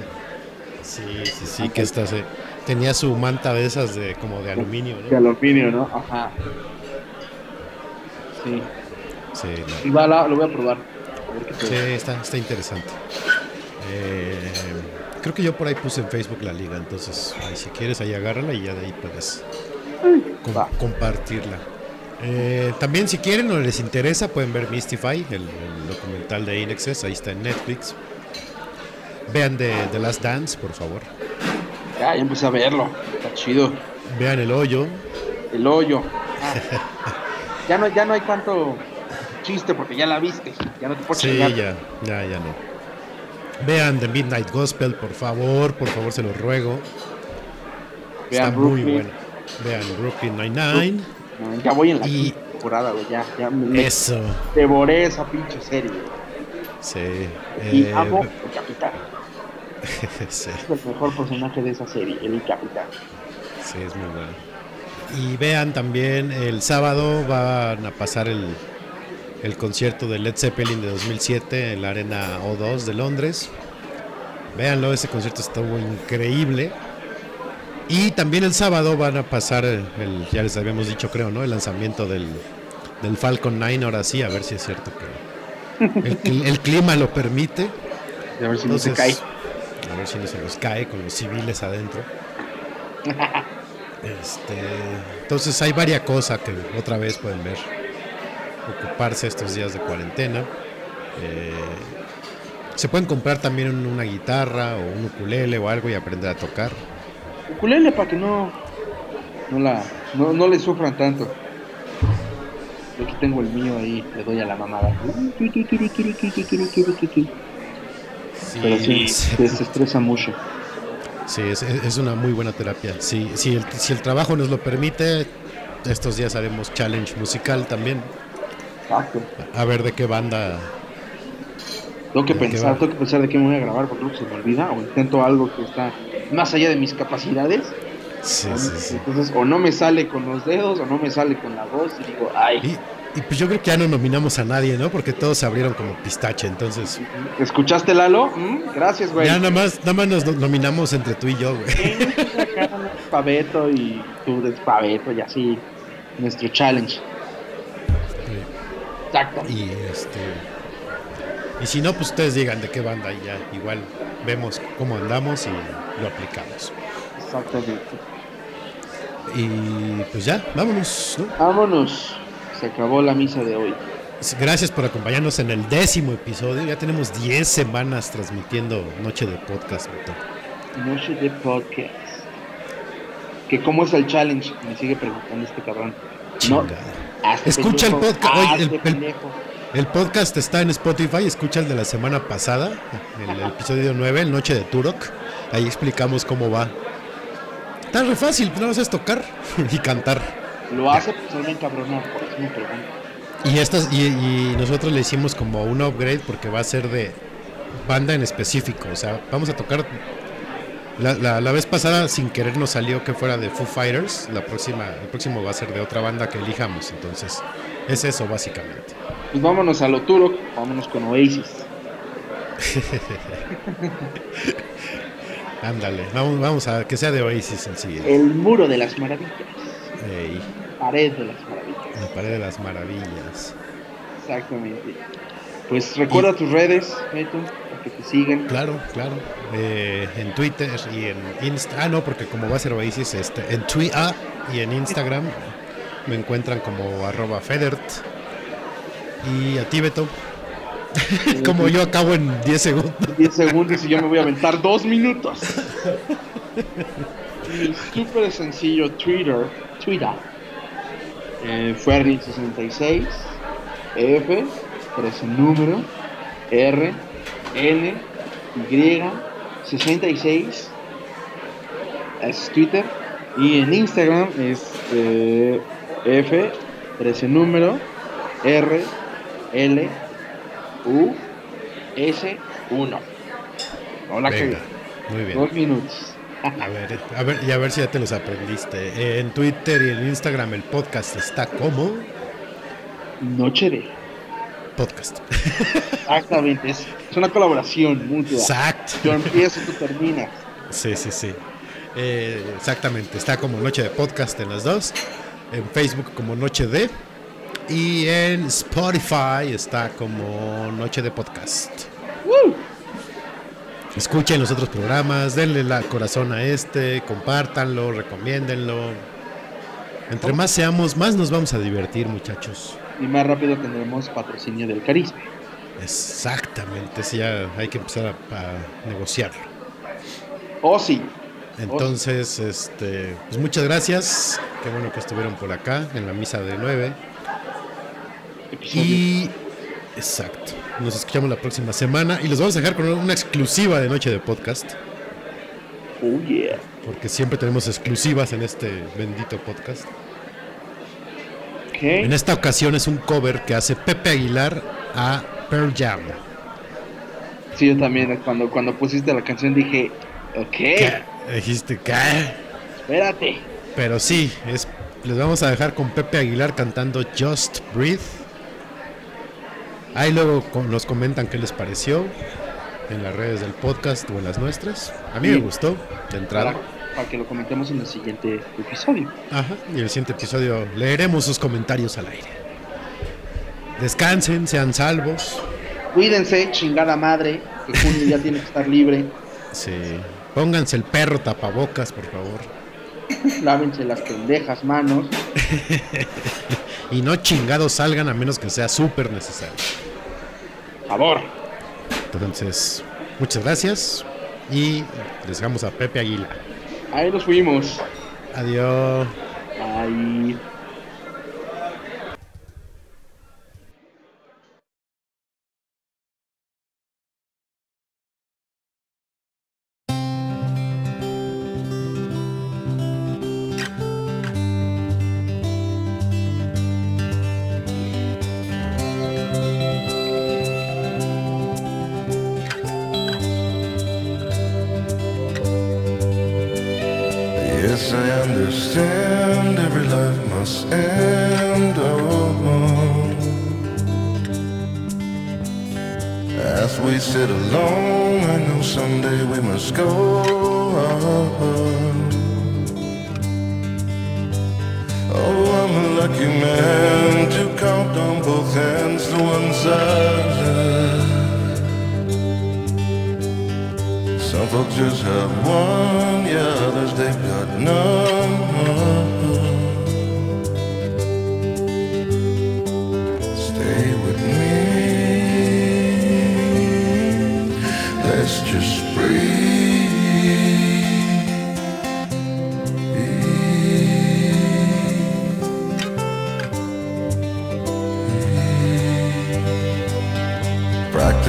Sí, sí, sí, que esta se... Tenía su manta de esas de como de aluminio, De aluminio, ¿no? Ajá. Sí. Sí, no. Y va, la- lo voy a probar. A ver qué Sí, está, está interesante. Eh, creo que yo por ahí puse en Facebook la liga, entonces ahí, si quieres ahí agárrala y ya de ahí puedes com- Va. compartirla. Eh, también si quieren o les interesa pueden ver Mystify, el, el documental de Inexes, ahí está en Netflix. Vean de The Last Dance, por favor. Ya, ya empecé a verlo. Está chido. Vean El Hoyo. El hoyo. Ah. ya, no, ya no hay tanto chiste porque ya la viste. Ya no te puedo Sí, chingar. ya, ya, ya no. Vean The Midnight Gospel, por favor, por favor, se los ruego. Vean Está muy bueno. Vean Brooklyn Nine-Nine. Ya voy en la Y- temporada, güey. Ya, ya me, me Eso. devoré esa pinche serie. Sí. Y eh, amo el capitán. sí, Es el mejor personaje de esa serie, el capitán. sí, es muy bueno. Y vean también, el sábado van a pasar el, el concierto de Led Zeppelin de 2007 en la Arena O2 de Londres. Véanlo, ese concierto estuvo increíble. Y también el sábado van a pasar, el, ya les habíamos dicho creo, ¿no? El lanzamiento del, del Falcon 9, ahora sí, a ver si es cierto que el, cli- el clima lo permite. Y a ver si no se cae. Entonces, A ver si no se nos cae con los civiles adentro. Este, entonces hay varias cosas que otra vez pueden ver. Ocuparse estos días de cuarentena. Eh, se pueden comprar también una guitarra o un ukulele o algo y aprender a tocar. Ukulele para que no, no, la, no, no le sufran tanto. Yo aquí tengo el mío ahí, le doy a la mamada. Pero sí, sí, desestresa mucho. Sí, es, es una muy buena terapia. Sí, si, el, si el trabajo nos lo permite, estos días haremos challenge musical también. Exacto. A ver de qué banda Tengo que ¿De qué pensar, tengo que pensar de qué me voy a grabar porque luego se me olvida o intento algo que está más allá de mis capacidades. Sí, sí, sí. Entonces, o no me sale con los dedos o no me sale con la voz y digo, ay, Y, y pues yo creo que ya no nominamos a nadie, ¿no? Porque todos se abrieron como pistache, entonces ¿escuchaste Lalo? ¿Mm? Gracias, güey. ya nada más, nada más nos no- nominamos entre tú y yo, güey. Paveto y tú de Paveto y así, nuestro challenge. Exacto. Y este y si no, pues ustedes digan de qué banda y ya igual vemos cómo andamos y lo aplicamos. Exactamente. Y pues ya, vámonos, ¿no? Vámonos. Se acabó la misa de hoy. Gracias por acompañarnos en el décimo episodio. Ya tenemos 10 semanas transmitiendo Noche de Podcast, Beto. Noche de podcast. Que cómo es el challenge, me sigue preguntando este cabrón. No, Escucha el podcast, oye, el-. El podcast está en Spotify, escucha el de la semana pasada, el, episodio 9, el Noche de Turok. Ahí explicamos cómo va. Está re fácil, nada más es tocar y cantar. Lo hace pues se me encabronar, por pregunto. Y, estas, y, y nosotros le hicimos como un upgrade porque va a ser de banda en específico. O sea, vamos a tocar. La, la- la vez pasada sin querer nos salió que fuera de Foo Fighters. La próxima, el próximo va a ser de otra banda que elijamos. Entonces, es eso básicamente. Pues vámonos a lo Turok, vámonos con Oasis. Ándale, vamos, vamos a que sea de Oasis el siguiente. El muro de las maravillas. Ey, Pared de las maravillas. la pared de las maravillas. Exactamente. Pues recuerda tus redes, Beto, para que te sigan. Claro, claro. Eh, en Twitter y en Insta. Ah, no, porque como va a ser Oasis, este, en Twitter y en Instagram me encuentran como arroba Federt. Y a ti, Beto. como yo acabo en 10 segundos. 10 segundos y yo me voy a aventar dos minutos. Mi súper sencillo Twitter, Twitter, eh, Ferni66, F, por ese número, R, N, Y, 66, es Twitter, y en Instagram es eh, F, por ese número, R, L, U S 1. Hola, que Venga, muy bien. dos minutos. A ver, a ver, y a ver si ya te los aprendiste. En Twitter y en Instagram el podcast está como Noche de. podcast. Exactamente, es, es una colaboración mutua. Exacto. Yo empiezo, tú terminas. Sí, sí, sí. Eh, exactamente, está como Noche de Podcast en las dos. En Facebook como Noche de. Y en Spotify está como Noche de Podcast. Escuchen los otros programas, denle la corazón a este, compártanlo, recomiéndenlo. Entre más seamos, más nos vamos a divertir, muchachos. Y más rápido tendremos patrocinio del carisma. Exactamente, sí, ya hay que empezar a, a negociarlo. Oh, sí. Entonces, este, pues muchas gracias. Qué bueno que estuvieron por acá en la misa de 9. Episodio. Y exacto. Nos escuchamos la próxima semana y los vamos a dejar con una exclusiva de noche de podcast, Oh, yeah. porque siempre tenemos exclusivas en este bendito podcast. ¿Qué? En esta ocasión es un cover que hace Pepe Aguilar a Pearl Jam. Sí, yo también. Cuando, cuando pusiste la canción dije, ok, ¿Qué? Dijiste que espérate. Pero sí, es, les vamos a dejar con Pepe Aguilar cantando Just Breathe. Ahí luego nos comentan qué les pareció en las redes del podcast o en las nuestras. A mí me gustó de entrada. para que lo comentemos en el siguiente episodio. Ajá, y en el siguiente episodio leeremos sus comentarios al aire. Descansen, sean salvos. Cuídense, chingada madre, que junio ya tiene que estar libre. Sí. Pónganse el perro tapabocas, por favor. Lávense las pendejas manos. Y no chingados salgan a menos que sea súper necesario. Favor. Entonces, muchas gracias y les dejamos a Pepe Aguilar. Ahí nos fuimos. Adiós. Ahí. Folks just have one, yeah, others they've got none.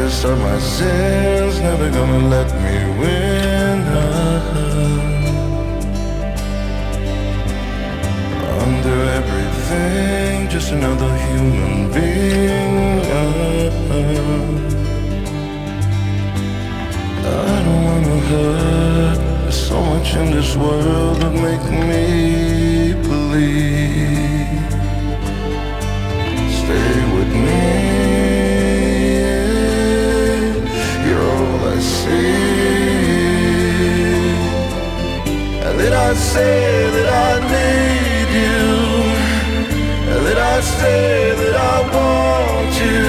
Breathe. Of my sins, never gonna let me win. Uh-huh. Under everything, just another human being. Uh-huh. I don't wanna hurt. There's so much in this world that make me believe. Stay with me. Then I say that I need you. Then I say that I want you.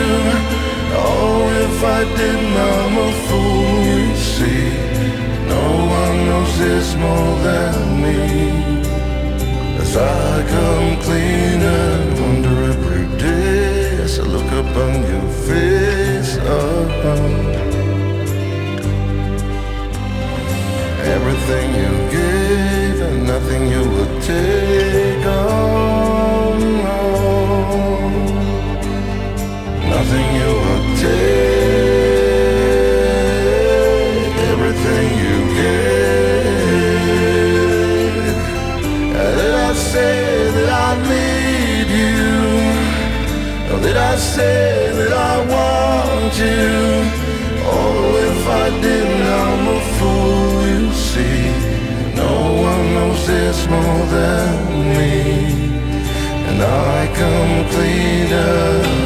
Oh, if I didn't, I'm a fool, you see. No one knows this more than me. As I come clean and wonder every day as I look up on your face. Oh, everything you nothing you would take on. Nothing you would take. Everything you gave. Then I say that I need you. Or did I say this more than me. And I come cleaner.